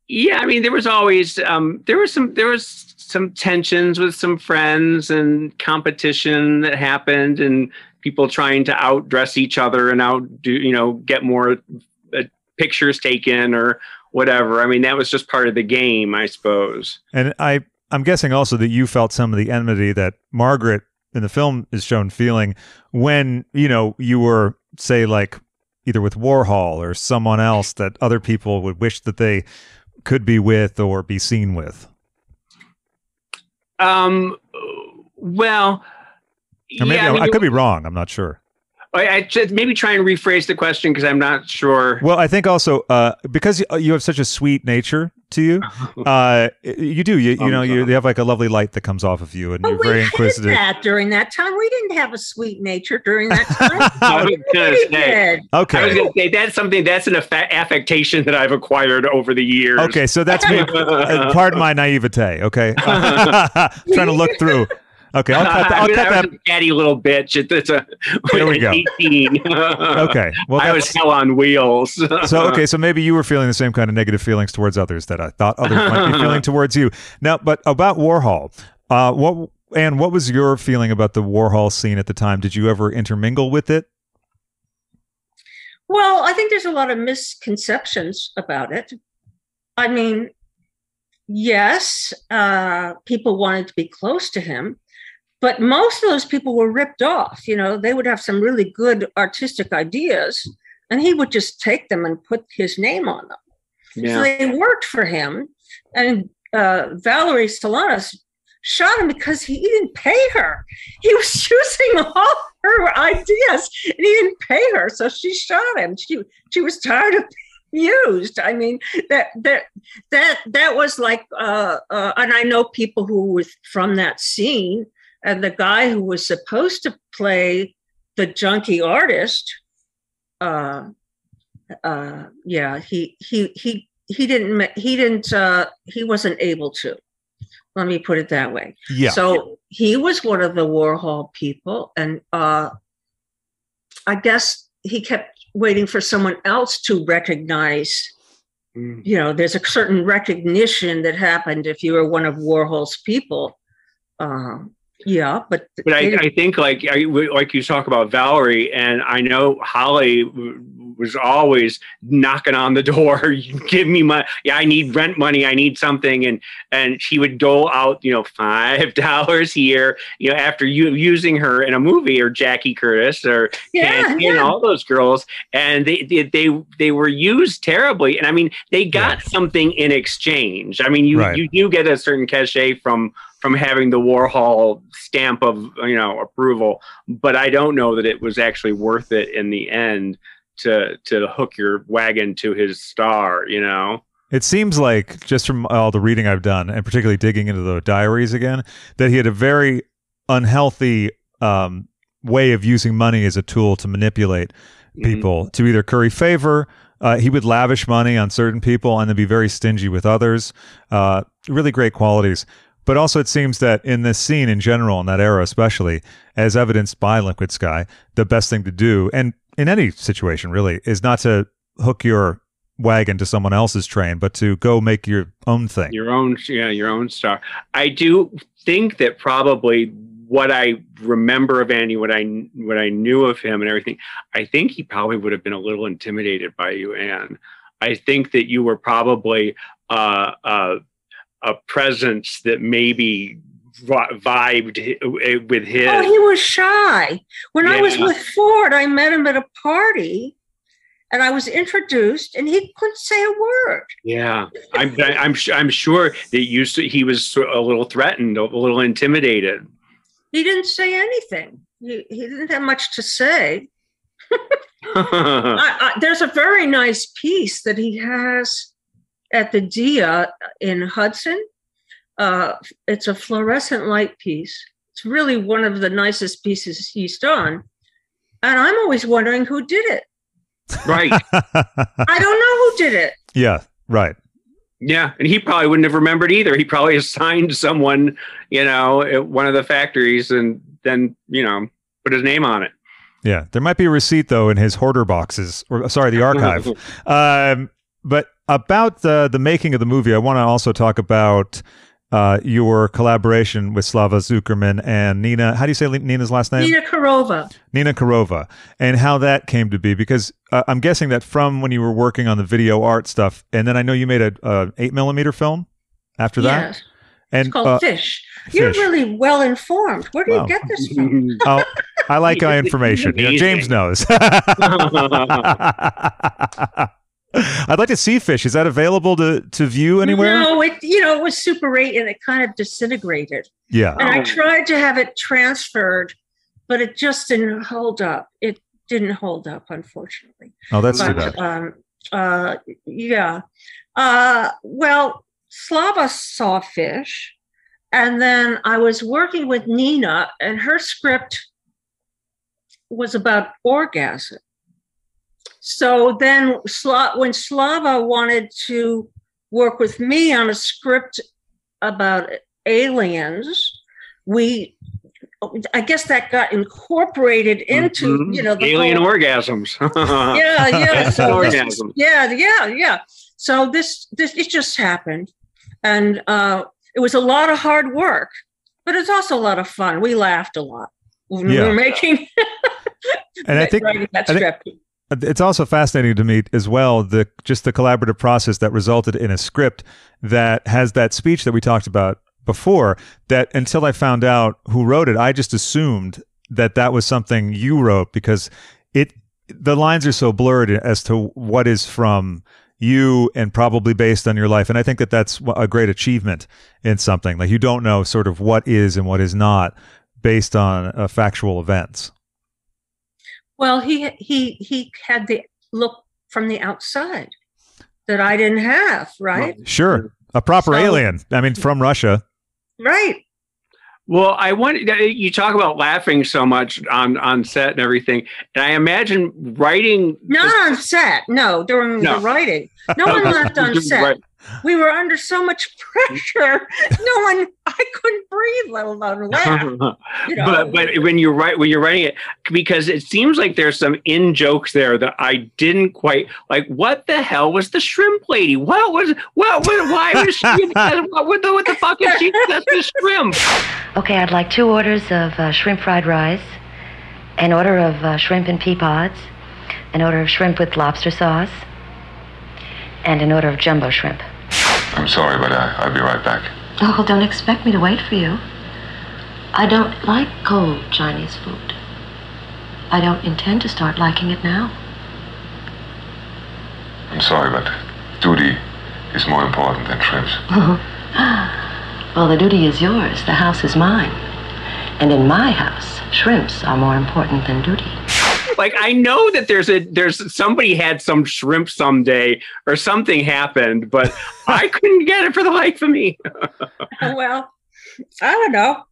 yeah, I mean, there was always um, there was some there was some tensions with some friends and competition that happened, and people trying to outdress each other and outdo, you know, get more uh, pictures taken or whatever. I mean, that was just part of the game, I suppose. And I, I'm guessing also that you felt some of the enmity that Margaret in the film is shown feeling when you know you were, say, like either with Warhol or someone else that other people would wish that they could be with or be seen with. Um, well, Or maybe yeah, I mean, I could be wrong. I'm not sure. I, I maybe try and rephrase the question because I'm not sure. Well, I think also uh, because you- you have such a sweet nature to you, uh, you do. You, you know, you, you have like a lovely light that comes off of you, and But you're we very had inquisitive. that during that time. We didn't have a sweet nature during that time. I was gonna we say, did. I was Okay. going to say that's something that's an affa- affectation that I've acquired over the years. Okay, so that's me. Uh, pardon my naivete. Okay, trying to look through. Okay, I'll cut, that, I, I'll mean, cut I that. was a catty little bitch. It, it's a There we go. 18. Okay, well, I was that's, hell on wheels. so okay, so maybe you were feeling the same kind of negative feelings towards others that I thought others might be feeling towards you. Now, but about Warhol, uh, what and what was your feeling about the Warhol scene at the time? Did you ever intermingle with it? Well, I think there's a lot of misconceptions about it. I mean, yes, uh, people wanted to be close to him, but most of those people were ripped off. You know, they would have some really good artistic ideas, and he would just take them and put his name on them. So they worked for him. And uh, Valerie Solanas shot him because he, he didn't pay her. He was using all her ideas and he didn't pay her. So she shot him. She she was tired of being used. I mean, that that that that was like uh, uh and I know people who were from that scene, and the guy who was supposed to play the junkie artist, uh uh yeah he he he he didn't he didn't uh he wasn't able to let me put it that way Yeah. so he was one of the warhol people and uh i guess he kept waiting for someone else to recognize Mm. you know there's a certain recognition that happened if you were one of warhol's people um yeah but But I, I think like I, like you talk about Valerie, and I know Holly w- was always knocking on the door. Give me my yeah, I need rent money. I need something, and and she would dole out you know five dollars here. You know after you using her in a movie or Jackie Curtis or yeah, Candy and yeah. all those girls, and they, they they they were used terribly. And I mean, they got something in exchange. I mean, you Right. you do get a certain cachet from from having the Warhol stamp of you know approval, but I don't know that it was actually worth it in the end to to hook your wagon to his star. You know, It seems like just from all the reading I've done, and particularly digging into the diaries again, that he had a very unhealthy um, way of using money as a tool to manipulate Mm-hmm. people to either curry favor. Uh, he would lavish money on certain people and then be very stingy with others. Uh, really great qualities. But also, it seems that in this scene in general, in that era especially, as evidenced by Liquid Sky, the best thing to do, and in any situation really, is not to hook your wagon to someone else's train, but to go make your own thing. your own yeah your own star. I do think that probably what I remember of Andy, what I what I knew of him and everything, I think he probably would have been a little intimidated by you, Anne. I think that you were probably uh, uh, a presence that maybe vibed uh, uh, with his. Oh, he was shy. When I was with Ford, I met him at a party and I was introduced and he couldn't say a word. yeah, I'm I'm I'm sure that you he was a little threatened, a little intimidated. He didn't say anything. He, he didn't have much to say. I, I, there's a very nice piece that he has at the Dia in Hudson. Uh, it's a fluorescent light piece. It's really one of the nicest pieces he's done. And I'm always wondering who did it. right. I don't know who did it. yeah, right. Yeah, and he probably wouldn't have remembered either. He probably assigned someone, you know, at one of the factories, and then you know put his name on it. Yeah, there might be a receipt though in his hoarder boxes, or sorry, the archive. um, but about the the making of the movie, I want to also talk about uh, your collaboration with Slava Tsukerman and Nina. How do you say Nina's last name? Nina Kerova. Nina Kerova, and how that came to be. Because uh, I'm guessing that from when you were working on the video art stuff, and then I know you made a, a eight millimeter film after that. Yes. And It's called uh, Fish. You're Fish. really well informed. Where do Wow. you get this from? oh, I like my information. You know, James knows. I'd like to see fish. Is that available to, to view anywhere? No, it you know it was Super 8 and it kind of disintegrated. Yeah. And I Oh. tried to have it transferred, but it just didn't hold up. It didn't hold up, unfortunately. Oh, that's too bad. um, uh, yeah. Uh, well, Slava saw fish, and then I was working with Nina, and her script was about orgasm. So then, when Slava wanted to work with me on a script about aliens, we, I guess that got incorporated into, Mhm. you know, the alien whole- orgasms. yeah, yeah. So this yeah, yeah, yeah. So this this it just happened, and uh, it was a lot of hard work, but it's also a lot of fun. We laughed a lot when we were making And I think I think- script. It's also fascinating to me as well the just the collaborative process that resulted in a script that has that speech that we talked about before. That until I found out who wrote it, I just assumed that that was something you wrote because it the lines are so blurred as to what is from you and probably based on your life. And I think that that's a great achievement in something like you don't know sort of what is and what is not based on uh, factual events. Well, he he he had the look from the outside that I didn't have. Right, Sure, a proper So- alien. I mean, from Russia. right. Well, I want you talk about laughing so much on on set and everything, and I imagine writing. Not on set. No, during No. the writing. No one laughed on set. Right. We were under so much pressure. No one. I couldn't breathe, let alone laugh. You know. but but when you're right when you're writing it because it seems like there's some in jokes there that I didn't quite like. What the hell was the shrimp lady? What was what? what why was she? what, what the what the fuck is she? That's the shrimp. Okay, I'd like two orders of uh, shrimp fried rice, an order of uh, shrimp and pea pods, an order of shrimp with lobster sauce, and an order of jumbo shrimp. I'm sorry, but I, I'll be right back. Oh, don't expect me to wait for you. I don't like cold Chinese food. I don't intend to start liking it now. I'm sorry, but duty is more important than shrimps. well, the duty is yours, the house is mine. And in my house, shrimps are more important than duty. Like I know that there's a there's somebody had some shrimp someday or something happened, but I couldn't get it for the life of me. Oh, well, I don't know.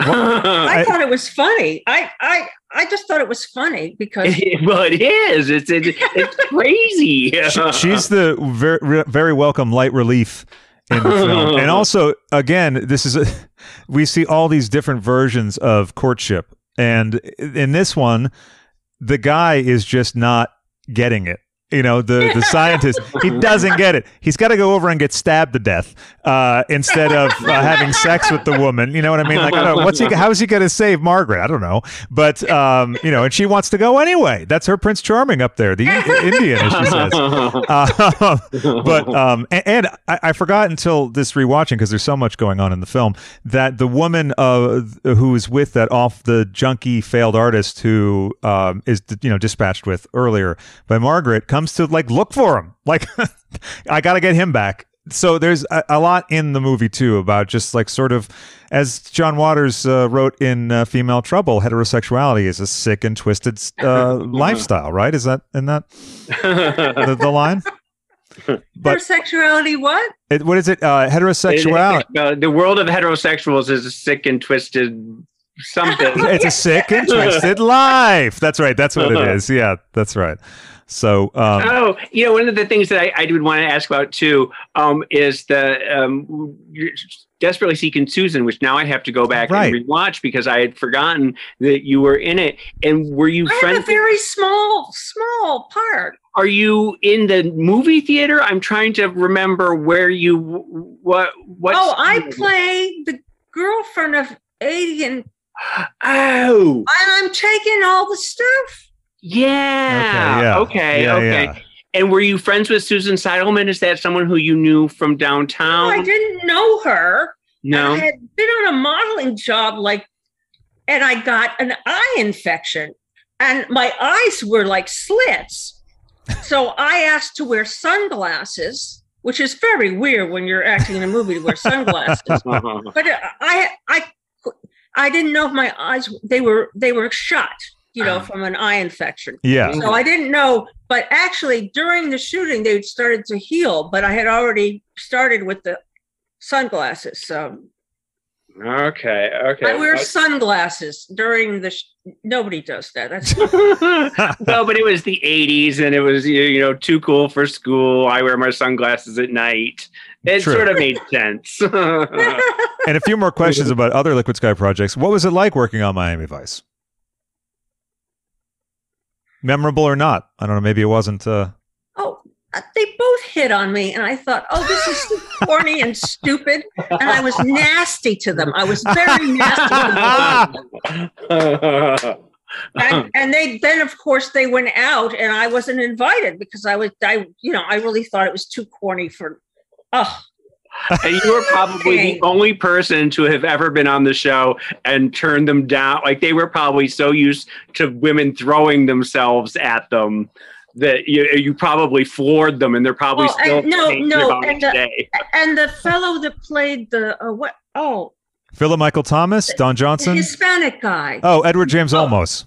I, I- thought it was funny. I I I just thought it was funny because well, it is. It's it's, it's crazy. She- she's the very, very welcome light relief in the film. and also, again, this is a, we see all these different versions of courtship, and in this one, the guy is just not getting it. You know, the the scientist he doesn't get it. He's got to go over and get stabbed to death uh, instead of uh, having sex with the woman. You know what I mean? Like, I don't what's he? How is he going to save Margaret? I don't know, but um, you know, and she wants to go anyway. That's her Prince Charming up there, the Indian, as she says. Uh, but um, and, and I, I forgot until this rewatching because there's so much going on in the film that the woman uh, who is with that off the junkie failed artist who um, is you know dispatched with earlier by Margaret comes to like look for him. Like I got to get him back. So there's a, a lot in the movie too about just like sort of as John Waters uh, wrote in uh, Female Trouble, heterosexuality is a sick and twisted uh, lifestyle, right? Is that in that the, the line? But sexuality. What? it, what is it? Uh, heterosexuality. Uh, the world of heterosexuals is a sick and twisted something. it's a sick and twisted life. That's right. That's what it is. Yeah, that's right. So, um, oh, you know, one of the things that I, I would want to ask about too um, is the um, you're desperately seeking Susan, which now I have to go back Right. and rewatch because I had forgotten that you were in it. And were you I had friends? a very small, small part. Are you in the movie theater? I'm trying to remember where you what what. oh, I play the girlfriend of Alien, Oh, and I'm taking all the stuff. Yeah. Okay. Yeah, Okay. yeah. And were you friends with Susan Seidelman? Is that someone who you knew from downtown? I didn't know her. No. I had been on a modeling job, like, and I got an eye infection, and my eyes were like slits. So I asked to wear sunglasses, which is very weird when you're acting in a movie to wear sunglasses. but uh, I, I, I didn't know if my eyes they were they were shut. You know, uh-huh. from an eye infection. Yeah. So I didn't know, but actually during the shooting, they started to heal, but I had already started with the sunglasses. So Okay. Okay. I wear sunglasses during the. Sh- Nobody does that. That's well, but it was the 80s and it was, you you know, too cool for school. I wear my sunglasses at night. It True. sort of made sense. and a few more questions about other Liquid Sky projects. What was it like working on Miami Vice? Memorable or not? I don't know. Maybe it wasn't. Uh, oh, uh, they both hit on me, and I thought, oh, this is so corny and stupid, and I was nasty to them. I was very nasty. To them. and, and they then, of course, they went out, and I wasn't invited because I was, I, you know, I really thought it was too corny for. Oh, and you were probably the only person to have ever been on the show and turned them down. Like they were probably so used to women throwing themselves at them that you, you probably floored them, and they're probably Well, still and no, no, about and each the, and the fellow that played the uh, what? Oh, Philip Michael Thomas, Don the Johnson. Hispanic guy. Oh, Edward James Olmos.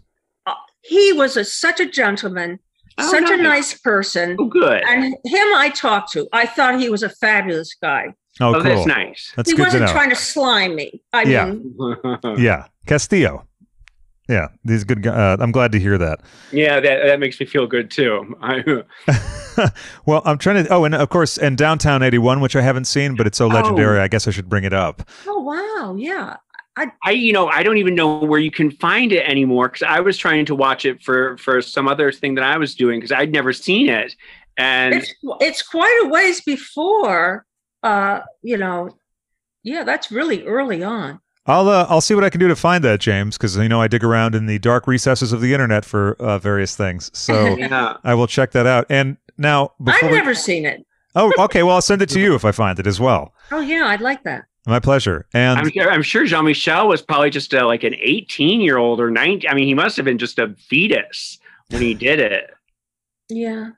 He was a, such a gentleman, Oh, such a nice. nice person. Oh, good. And him, I talked to. I thought he was a fabulous guy. Oh, Oh, cool. that's nice. That's he good wasn't know. trying to slime me. I Yeah. mean, yeah, Castillo. Yeah, these good. gu- Uh, I'm glad to hear that. Yeah, that, that makes me feel good too. I, well, I'm trying to. Oh, and of course, and Downtown '81, which I haven't seen, but it's so legendary. I guess I should bring it up. oh wow, yeah. I, you know, I don't even know where you can find it anymore because I was trying to watch it for for some other thing that I was doing because I'd never seen it, and It's it's quite a ways before. Uh, you know, yeah, that's really early on. I'll uh, I'll see what I can do to find that, James, because you know I dig around in the dark recesses of the internet for uh, various things. So yeah. I will check that out. And now, before I've we- never seen it. oh, okay. Well, I'll send it to you if I find it as well. Oh yeah, I'd like that. My pleasure. And I'm sure, I'm sure Jean Michel was probably just a, like an 18 year old or 19. I mean, he must have been just a fetus when he did it. Yeah.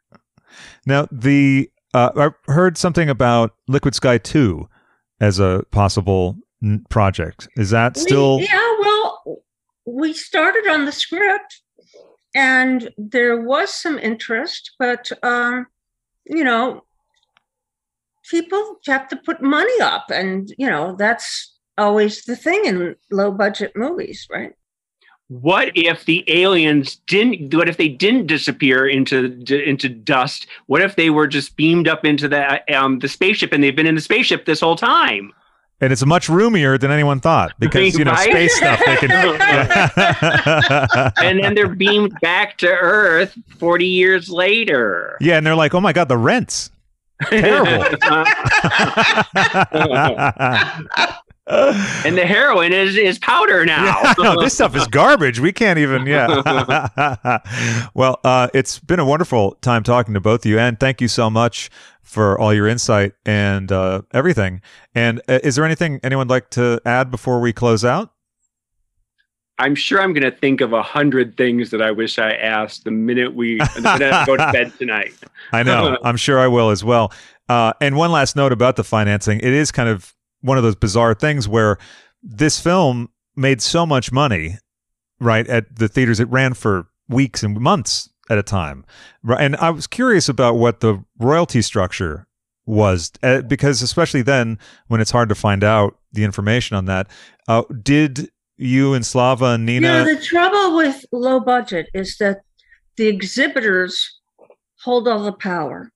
Now the uh, I heard something about Liquid Sky Two as a possible n- project. Is that We- still? yeah, well, we started on the script and there was some interest, but, um, you know, people have to put money up. And, you know, that's always the thing in low budget movies, right? What if the aliens didn't? What if they didn't disappear into into dust? What if they were just beamed up into the um, the spaceship and they've been in the spaceship this whole time? And it's much roomier than anyone thought because you know Right? space stuff. They can. Yeah. and then they're beamed back to Earth 40 years later. Yeah, and they're like, "Oh my god, the rents." Terrible. and the heroin is is powder now. Yeah, no, this stuff is garbage. We can't even. Yeah. well, uh, it's been a wonderful time talking to both of you, and thank you so much for all your insight and uh, everything. And uh, is there anything anyone would like to add before we close out? I'm sure I'm going to think of a hundred things that I wish I asked the minute we the minute I go to bed tonight. I know. I'm sure I will as well. Uh, and one last note about the financing: it is kind of one of those bizarre things where this film made so much money, right, at the theaters. It ran for weeks and months at a time, right? And I was curious about what the royalty structure was, uh, because especially then, when it's hard to find out the information on that, uh, did you and Slava and Nina? Yeah, the trouble with low budget is that the exhibitors hold all the power.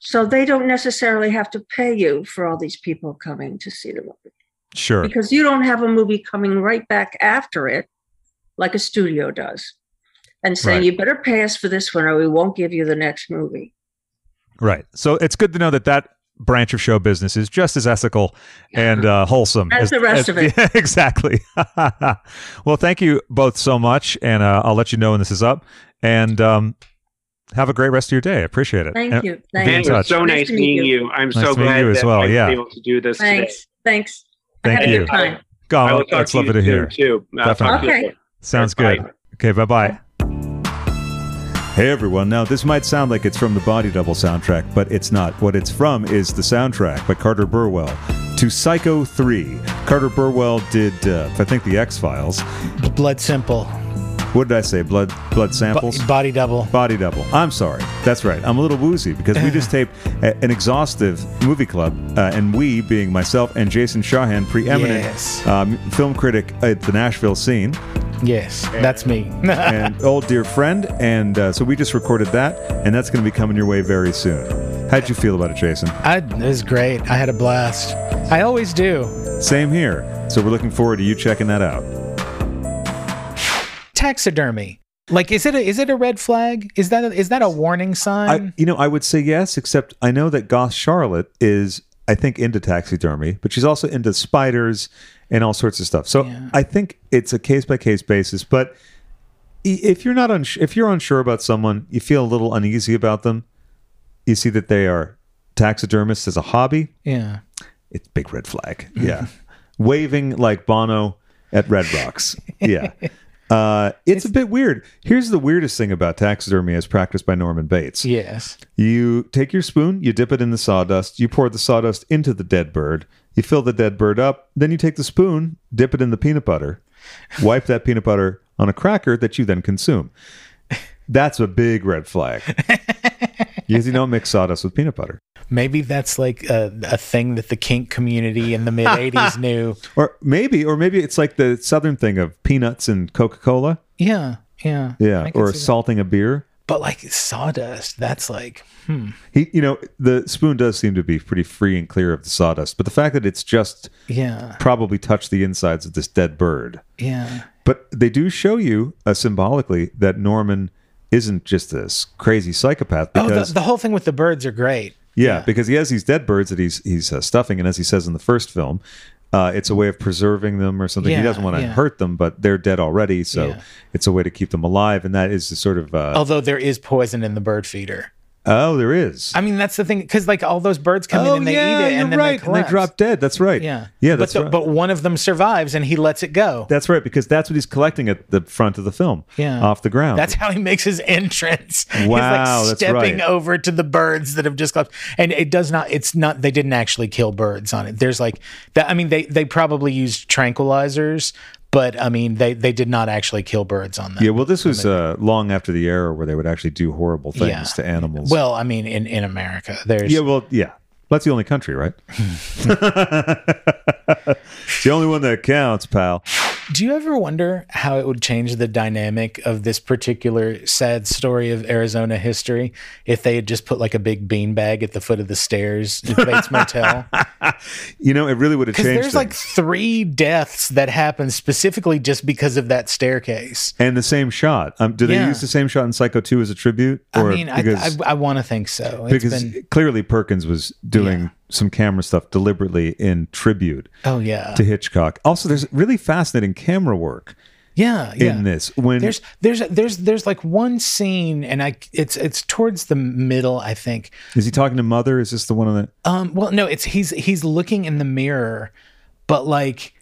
So they don't necessarily have to pay you for all these people coming to see the movie sure. because you don't have a movie coming right back after it like a studio does and saying, Right. you better pay us for this one or we won't give you the next movie. Right. So it's good to know that that branch of show business is just as ethical and uh, wholesome As the rest of it. Yeah, exactly. well, thank you both so much, and uh, I'll let you know when this is up. And um, have a great rest of your day. I appreciate it. Thank And you. Thank in Man, it you. was touch. so Nice nice meeting you. you. I'm Nice so to meet glad you as that well, I yeah. able to do this today. Thanks. Thanks. Thank I had a you. good time. Go. I will That's to lovely to soon, hear. too. I'll Definitely. to you Okay. Sounds Bye. good. Okay. Bye bye. Hey everyone, now this might sound like it's from the Body Double soundtrack, but it's not. What it's from is the soundtrack by Carter Burwell to Psycho 3. Carter Burwell did, uh, I think, The X Files. Blood Simple. What did I say? Blood blood samples. Bo- body double. Body double. I'm sorry. That's right. I'm a little woozy because we just taped a- an exhaustive movie club, uh, and we, being myself and Jason Shawhan, preeminent Yes. um, film critic at the Nashville scene, Yes, that's me. and old dear friend. And uh, so we just recorded that, and that's going to be coming your way very soon. How'd you feel about it, Jason? I, it was great. I had a blast. I always do. Same here. So we're looking forward to you checking that out. Taxidermy. Like, is it a, is it a red flag? Is that a, is that a warning sign? I, you know, I would say yes, except I know that Goth Charlotte is, I think, into taxidermy, but she's also into spiders and all sorts of stuff. So Yeah. I think it's a case by case basis. But if you're not uns- if you're unsure about someone, you feel a little uneasy about them, you see that they are taxidermists as a hobby, yeah. it's big red flag. Yeah, waving like Bono at Red Rocks. Yeah. Uh, it's, a bit weird. Here's the weirdest thing about taxidermy as practiced by Norman Bates. Yes. You take your spoon, you dip it in the sawdust, you pour the sawdust into the dead bird, you fill the dead bird up, then you take the spoon, dip it in the peanut butter, wipe that peanut butter on a cracker that you then consume. That's a big red flag. because you don't mix sawdust with peanut butter. Maybe that's like a, a thing that the kink community in the mid 80s knew. Or maybe, or maybe it's like the southern thing of peanuts and Coca Cola. Yeah. Yeah. Yeah. Or see that. salting a beer. But like sawdust, that's like, hmm. He, you know, the spoon does seem to be pretty free and clear of the sawdust, but the fact that it's just Yeah. probably touched the insides of this dead bird. Yeah. But they do show you uh, symbolically that Norman isn't just this crazy psychopath Oh, because the, the whole thing with the birds are great. Yeah, because he has these dead birds that he's he's uh, stuffing, and as he says in the first film, uh, it's a way of preserving them or something. Yeah, he doesn't want to yeah. hurt them, but they're dead already, so it's a way to keep them alive, and that is the sort of uh, Although there is poison in the bird feeder. Oh, there is. I mean, that's the thing, because like all those birds come in oh, and they eat it, Oh, and then right, they and they drop dead. That's right. Yeah, yeah, but that's the, right. but one of them survives, and he lets it go. That's right, because that's what he's collecting at the front of the film. Yeah. Off the ground. That's how he makes his entrance. He's Wow, like that's stepping right. over to the birds that have just left, And it does not, it's not, they didn't actually kill birds on it. There's like that. I mean, they, they probably used tranquilizers, but I mean, they, they did not actually kill birds on them. yeah, well, this was uh, long after the era where they would actually do horrible things Yeah. to animals. Well, I mean, in, in America, there's, yeah, well, yeah. That's the only country, right? it's the only one that counts, pal. Do you ever wonder how it would change the dynamic of this particular sad story of Arizona history if they had just put like a big beanbag at the foot of the stairs at Bates Motel? You know, it really would have changed there's like three deaths that happen specifically just because of that staircase. and the same shot. Um, do they Yeah. use the same shot in Psycho 2 as a tribute? I mean, I, because, I, I want to think so. It's because been, clearly Perkins was doing Yeah. some camera stuff deliberately in tribute oh yeah, to Hitchcock. Also, there's really fascinating camera work yeah, yeah. in this. When There's there's there's there's like one scene, and I it's it's towards the middle, I think, is he talking to Mother? Is this the one on the? Um, well, no, it's he's he's looking in the mirror, but like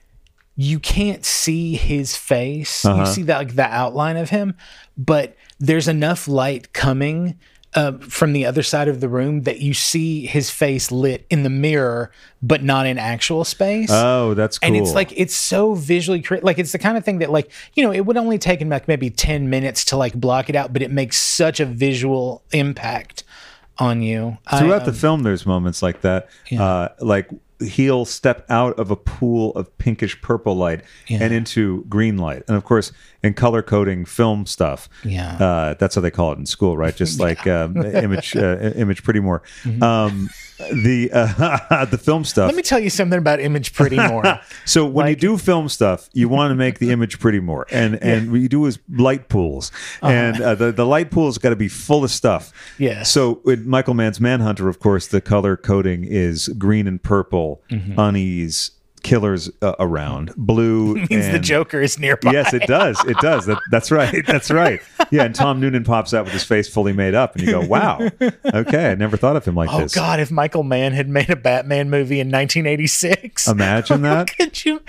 you can't see his face. Uh-huh. You see that like the outline of him, but there's enough light coming uh, from the other side of the room that you see his face lit in the mirror, but not in actual space. Oh, that's cool. And it's like it's so visually cre- like it's the kind of thing that like you know it would only take him like maybe ten minutes to like block it out, but it makes such a visual impact on you. I, throughout the um, film there's moments like that uh, like he'll step out of a pool of pinkish purple light and into green light and of course in color coding film stuff Yeah. uh, that's how they call it in school right just like um, image uh, image pretty more um, the uh, the film stuff Mm-hmm. Let me tell you something about Image Pretty more. so when you do film stuff, you want to make the image pretty more, and and what you do is light pools, and uh, the the light pool's got to be full of stuff. Uh-huh. So with Michael Mann's Manhunter, of course, the color coding is green and purple, Mm-hmm. unease, killers uh, around, blue. means the Joker is nearby. Yes, it does. It does. That, that's right. That's right. Yeah, and Tom Noonan pops out with his face fully made up, and you go, "Wow, okay, I never thought of him like Oh this." Oh God! If Michael Mann had made a Batman movie in 1986, Imagine that. could you?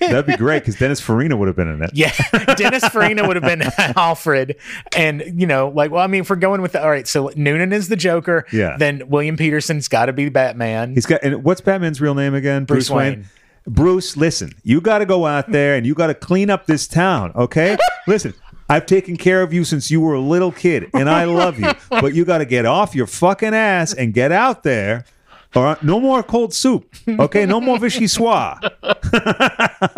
That'd be great because Dennis Farina would have been in it. yeah, Dennis Farina would have been Alfred, and you know, like, well, I mean, if we're going with the all right, so Noonan is the Joker. Yeah. Then William Petersen's got to be Batman. He's got and what's Batman's real name again? Bruce Wayne. Bruce, listen, you got to go out there and you got to clean up this town, okay? listen, I've taken care of you since you were a little kid, and I love you. But you got to get off your fucking ass and get out there. All right, no more cold soup. Okay, no more vichyssoise.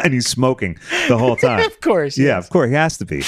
and he's smoking the whole time. of course. Yeah, of course he has to be.